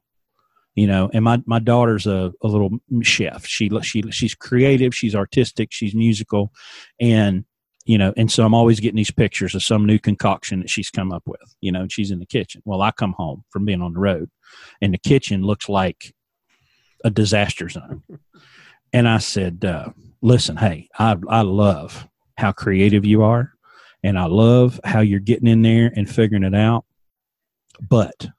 You know, and my, my daughter's a, a little chef. She she she's creative. She's artistic. She's musical, and you know, and so I'm always getting these pictures of some new concoction that she's come up with. You know, and she's in the kitchen. Well, I come home from being on the road, and the kitchen looks like a disaster zone. And I said, uh, "Listen, hey, I I love how creative you are, and I love how you're getting in there and figuring it out. But,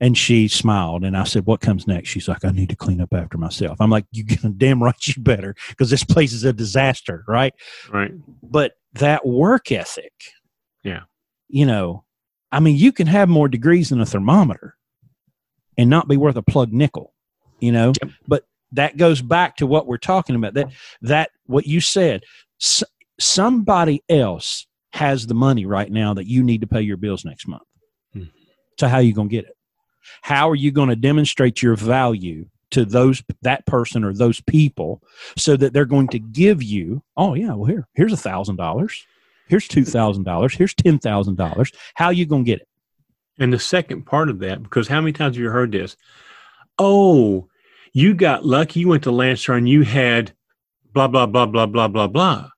and she smiled, and I said, "What comes next?" She's like, "I need to clean up after myself." I'm like, "You damn right you better, because this place is a disaster, right?" Right. But that work ethic Yeah. You know, I mean, you can have more degrees than a thermometer and not be worth a plug nickel, you know? Yep. But that goes back to what we're talking about. That that what you said. S- somebody else has the money right now that you need to pay your bills next month. Hmm. So how are you going to get it? How are you going to demonstrate your value to those that person or those people so that they're going to give you? Oh yeah, well here here's a thousand dollars. Here's two thousand dollars. Here's ten thousand dollars. How are you going to get it? And the second part of that, because how many times have you heard this? Oh, you got lucky. You went to Landstar and you had blah blah blah blah blah blah blah.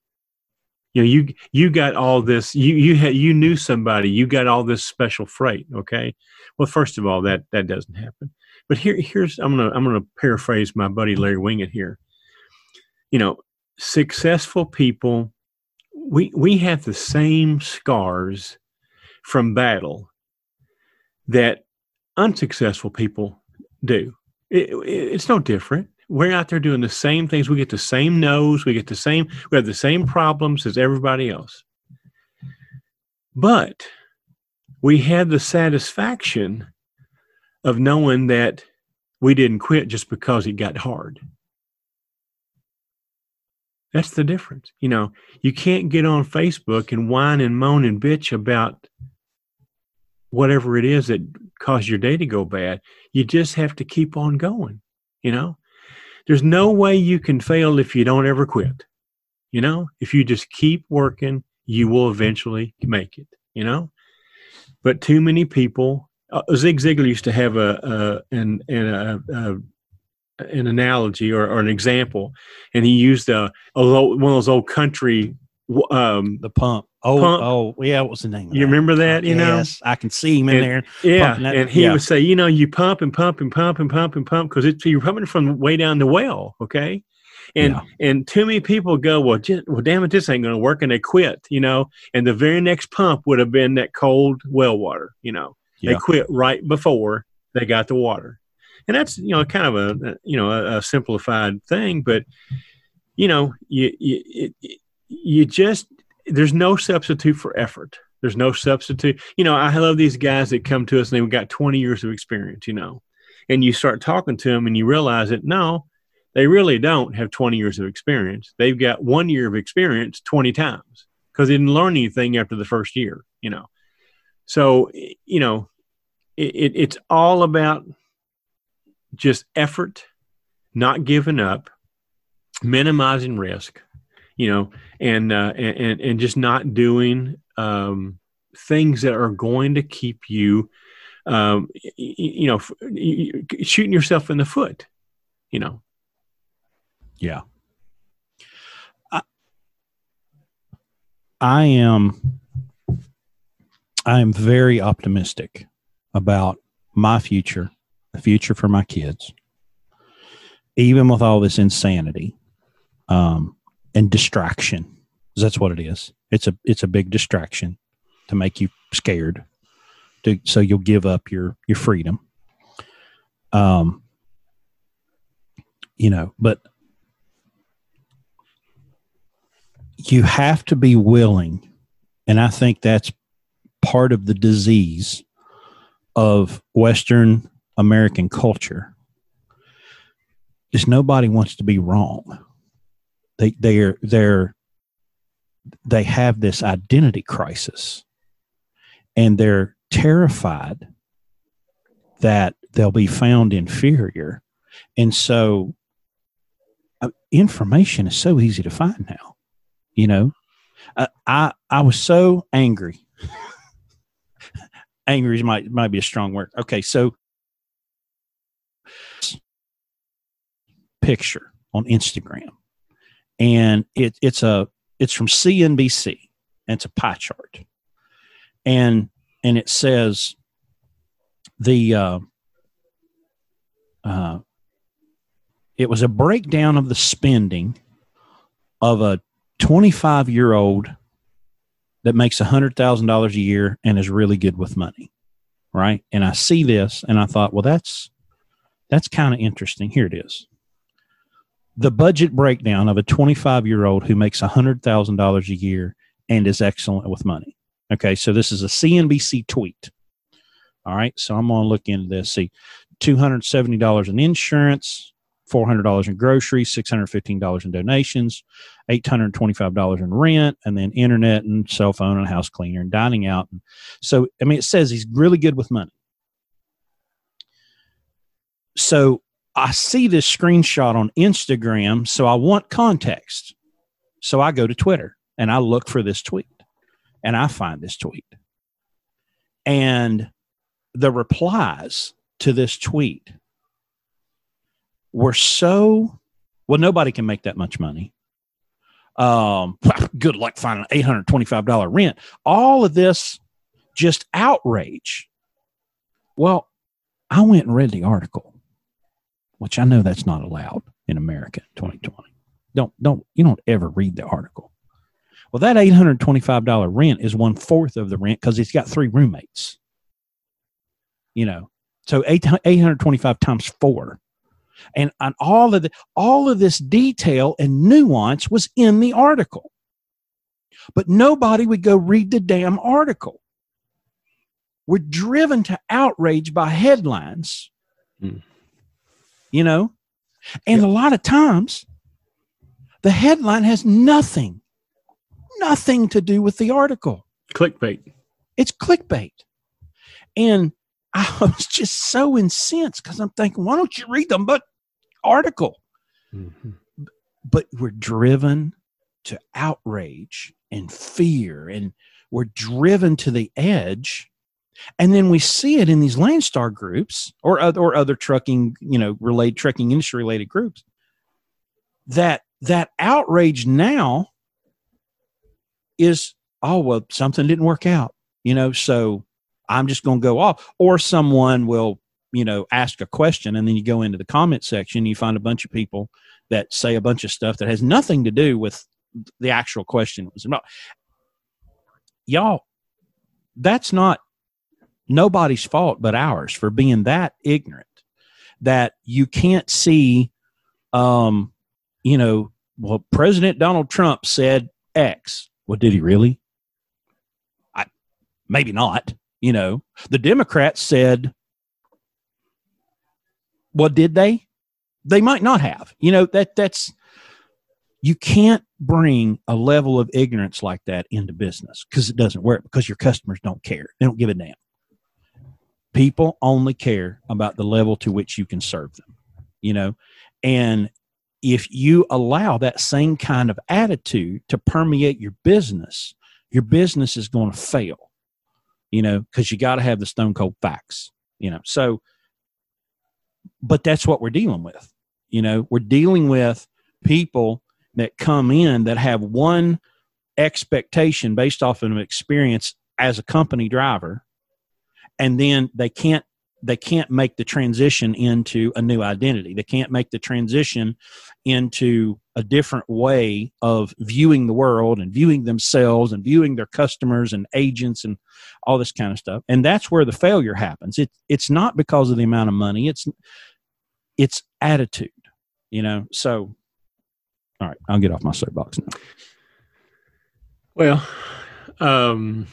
You know, you you got all this. You you had you knew somebody. You got all this special freight. Okay. Well, first of all, that that doesn't happen. But here here's I'm gonna I'm gonna paraphrase my buddy Larry Winget here. You know, successful people. We we have the same scars from battle that unsuccessful people do. It, it, it's no different. We're out there doing the same things. We get the same nose. We get the same. We have the same problems as everybody else. But we had the satisfaction of knowing that we didn't quit just because it got hard. That's the difference. You know, you can't get on Facebook and whine and moan and bitch about whatever it is that caused your day to go bad. You just have to keep on going. You know, there's no way you can fail if you don't ever quit. You know, if you just keep working, you will eventually make it. You know, but too many people. Uh, Zig Ziglar used to have a, a an an, a, a, an analogy or, or an example, and he used a, a low, one of those old country um, The pump. Oh, Pump. oh, yeah. What was the name? of You that? remember that, you know? yes, I can see him in And- there. Yeah, and he yeah. would say, you know, you pump and pump and pump and pump and pump because it's you're pumping from way down the well, okay? And Yeah. and too many people go, well, just, well, damn it, this ain't going to work, and they quit, you know. And the very next pump would have been that cold well water, you know. They quit right before they got the water, and that's you know kind of a you know a, a simplified thing, but you know you you you just there's no substitute for effort. There's no substitute. You know, I love these guys that come to us and they've got 20 years of experience, you know, and you start talking to them and you realize that no, they really don't have 20 years of experience. They've got one year of experience 20 times because they didn't learn anything after the first year, you know. So, you know, it, it, it's all about just effort, not giving up, minimizing risk, you know, and uh, and and- just not doing um, things that are going to keep you, um, you know, shooting yourself in the foot, you know. Yeah. I, I am I am very optimistic about my future, the future for my kids. Even with all this insanity um, and distraction. that's what it is. It's a it's a big distraction to make you scared, to so you'll give up your your freedom. Um, you know, but you have to be willing and i think that's part of the disease of western american culture is nobody wants to be wrong. They they're they're they have this identity crisis and they're terrified that they'll be found inferior. And so uh, information is so easy to find now you know? Uh, i i was so angry. Angry might might be a strong word. Okay so picture on instagram and it it's a it's from cnbc and it's a pie chart. And and it says the uh, uh, it was a breakdown of the spending of a 25 year old that makes $100,000 a year and is really good with money. Right. And I see this and I thought, well, that's, that's kind of interesting. Here it is. The budget breakdown of a 25 year old who makes $100,000 a year and is excellent with money. Okay, so this is a CNBC tweet. All right, so I'm going to look into this. See, $270 in insurance, $400 in groceries, $615 in donations, $825 in rent, and then internet and cell phone and house cleaner and dining out. So, I mean, it says he's really good with money. So I see this screenshot on Instagram, so I want context. So I go to Twitter and I look for this tweet and I find this tweet. And the replies to this tweet were so well, nobody can make that much money. Um, good luck finding an $825 rent. All of this just outrage. Well, I went and read the article, which I know that's not allowed in America in 2020. Don't don't you don't ever read the article. Well, that $825 rent is one fourth of the rent because he's got three roommates. You know, so eight 825 times four. And, and all of the, all of this detail and nuance was in the article. But nobody would go read the damn article. We're driven to outrage by headlines. Mm. You know? And a lot of times the headline has nothing nothing to do with the article. Clickbait. It's clickbait. And I was just so incensed because I'm thinking, why don't you read them? but article? Mm-hmm. But we're driven to outrage and fear, and we're driven to the edge. And then we see it in these Landstar groups or other, or other trucking, you know, related trucking industry related groups. That that outrage now is oh well something didn't work out you know so i'm just going to go off or someone will you know ask a question and then you go into the comment section you find a bunch of people that say a bunch of stuff that has nothing to do with the actual question it was about y'all that's not nobody's fault but ours for being that ignorant that you can't see um you know well president donald trump said x well, did he really? I, maybe not. You know, the Democrats said, well, did they? They might not have. You know, that that's you can't bring a level of ignorance like that into business because it doesn't work because your customers don't care. They don't give a damn. People only care about the level to which you can serve them, you know, and if you allow that same kind of attitude to permeate your business, your business is going to fail, you know, because you got to have the stone cold facts, you know. So, but that's what we're dealing with. You know, we're dealing with people that come in that have one expectation based off of an experience as a company driver, and then they can't they can't make the transition into a new identity. They can't make the transition into a different way of viewing the world and viewing themselves and viewing their customers and agents and all this kind of stuff. And that's where the failure happens. It, it's not because of the amount of money. It's it's attitude, you know. So, all right, I'll get off my soapbox now. Well, um,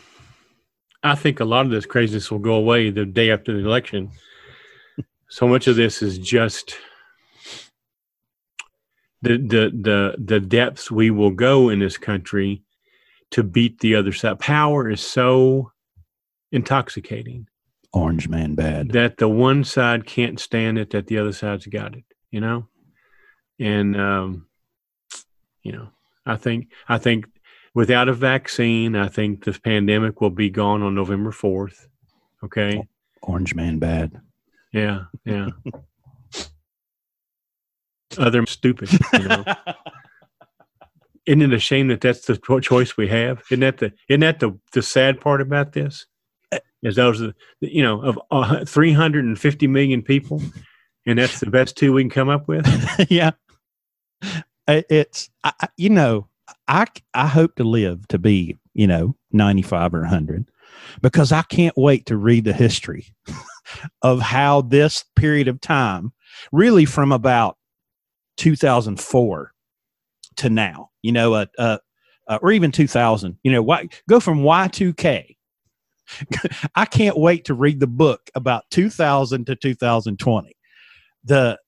I think a lot of this craziness will go away the day after the election. so much of this is just the the the the depths we will go in this country to beat the other side. Power is so intoxicating. Orange man bad. That the one side can't stand it, that the other side's got it, you know? And um, you know, I think I think without a vaccine, I think this pandemic will be gone on November 4th. Okay. Orange man bad. Yeah. Yeah. Other stupid, you know. Isn't it a shame that that's the choice we have? Isn't that the isn't that the, the sad part about this? Is those the you know of uh, 350 million people, and that's the best two we can come up with? yeah, it's I, you know I I hope to live to be you know 95 or 100 because I can't wait to read the history of how this period of time really from about 2004 to now you know a, a, uh, or even 2000. You know, why go from Y2K? I can't wait to read the book about 2000 to 2020. The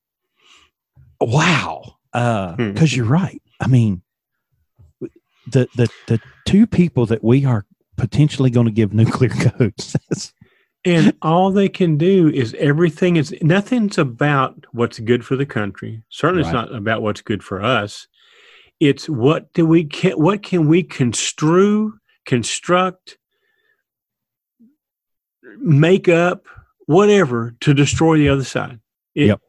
wow, because uh, you're right. I mean, the the the two people that we are potentially going to give nuclear codes. and all they can do is everything is nothing's about what's good for the country. Certainly, right. it's not about what's good for us. It's what do we can what can we construe, construct, make up, whatever to destroy the other side. It, yep.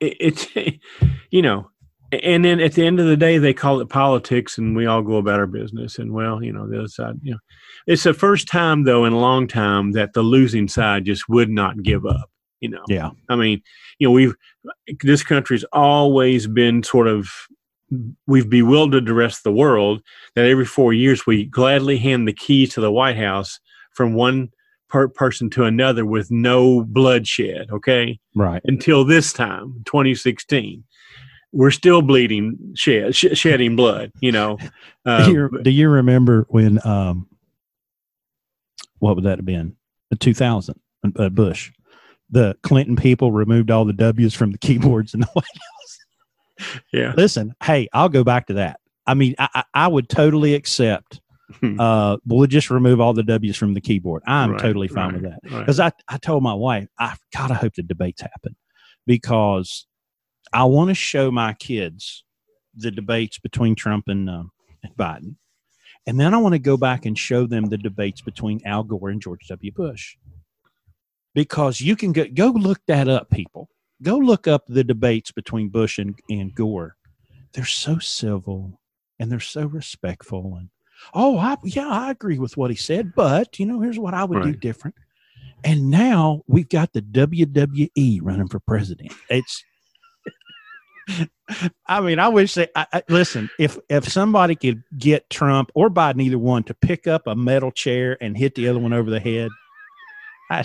It, it's you know and then at the end of the day, they call it politics, and we all go about our business. And well, you know, the other side, you know, it's the first time though in a long time that the losing side just would not give up. You know, yeah. I mean, you know, we've this country's always been sort of we've bewildered the rest of the world that every four years we gladly hand the keys to the White House from one per person to another with no bloodshed. Okay, right. Until this time, 2016 we're still bleeding, shed, sh- shedding blood. You know. Um, do, you, do, you, remember when? Um, what would that have been? The 2000 uh, Bush. The Clinton people removed all the W's from the keyboards in the White House. Yeah. Listen, hey, I'll go back to that. I mean, I, I would totally accept. Hmm. uh, we'll just remove all the W's from the keyboard. I'm right, totally fine right, with that because right. I, I told my wife, I gotta hope the debates happen because I want to show my kids the debates between Trump and, uh, and Biden. And then I want to go back and show them the debates between Al Gore and George W. Bush. Because you can go, go look that up, people. Go look up the debates between Bush and, and Gore. They're so civil and they're so respectful. And, oh, I, yeah, I agree with what he said, but, you know, here's what I would right. do different. And now we've got the WWE running for president. It's I mean, I wish they I, I, listen. If if somebody could get Trump or Biden, either one, to pick up a metal chair and hit the other one over the head, I,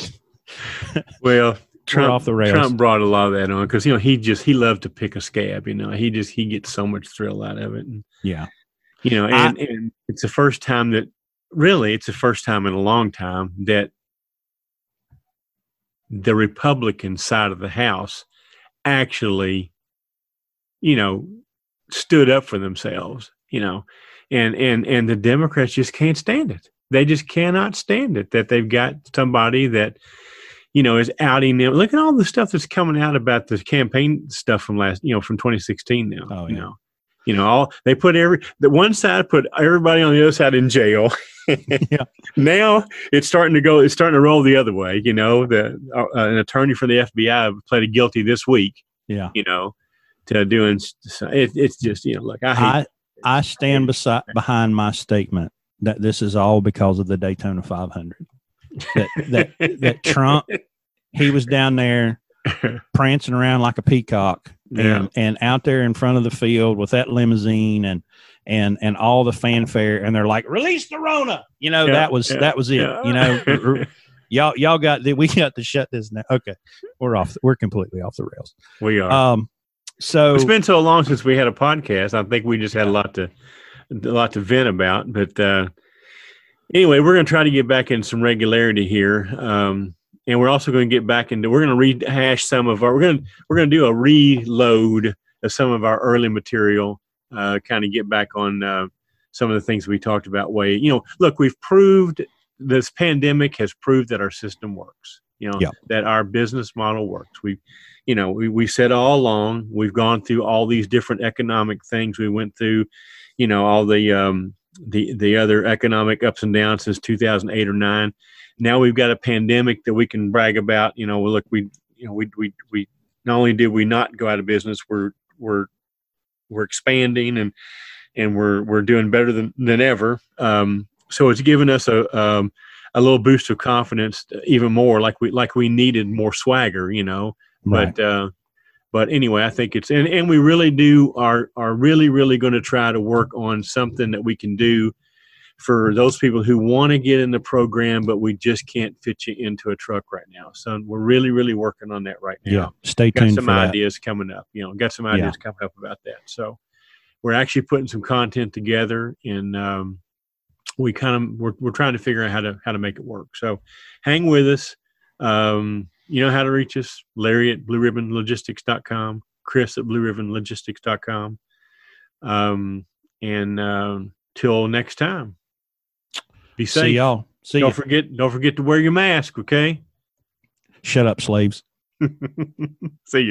well, Trump off the rails. Trump brought a lot of that on because you know he just he loved to pick a scab. You know, he just he gets so much thrill out of it. And, yeah, you know, and, I, and it's the first time that really it's the first time in a long time that the Republican side of the House actually you know, stood up for themselves, you know, and and and the Democrats just can't stand it. They just cannot stand it that they've got somebody that you know is outing them. Look at all the stuff that's coming out about the campaign stuff from last, you know, from 2016 now. Oh, yeah. You know, you know, all they put every the one side put everybody on the other side in jail. yeah. Now it's starting to go. It's starting to roll the other way. You know, the uh, an attorney for the FBI pleaded guilty this week. Yeah. You know, to doing it, it's just you know look I I, I stand beside behind my statement that this is all because of the Daytona 500 that that that Trump he was down there prancing around like a peacock and yeah. and out there in front of the field with that limousine and and and all the fanfare and they're like release the Rona. You know yeah, that was yeah, that was it you know? Y'all y'all got the, we got to shut this now okay we're off we're completely off the rails. We are. Um so it's been so long since we had a podcast. I think we just had a lot to a lot to vent about. But uh, anyway, we're going to try to get back in some regularity here, um, and we're also going to get back into. We're going to rehash some of our. We're going to we're going to do a reload of some of our early material. Uh, kind of get back on uh, some of the things we talked about. Way you know, look, we've proved this pandemic has proved that our system works. You know, yeah. that our business model works. We you know, we, we said all along, we've gone through all these different economic things. We went through, you know, all the, um, the, the other economic ups and downs since 2008 or nine. Now we've got a pandemic that we can brag about. You know, look, we, you know, we, we, we, not only did we not go out of business, we're, we're, we're expanding and, and we're, we're doing better than, than ever. Um, so it's given us a, um, a little boost of confidence even more like we like we needed more swagger you know Right. But uh, but anyway, I think it's and, and we really do are are really really going to try to work on something that we can do for those people who want to get in the program, but we just can't fit you into a truck right now. So we're really, really working on that right now. Yeah, stay got tuned. Some ideas that. coming up. You know, got some ideas yeah. coming up about that. So we're actually putting some content together, and um, we kind of we're, we're trying to figure out how to how to make it work. So hang with us. Um, you know how to reach us, Larry at blueribbonlogistics.com, Chris at blueribbonlogistics.com. Um, and um, till next time, be safe. See y'all. See don't you. forget, don't forget to wear your mask. Okay. Shut up, slaves. See you.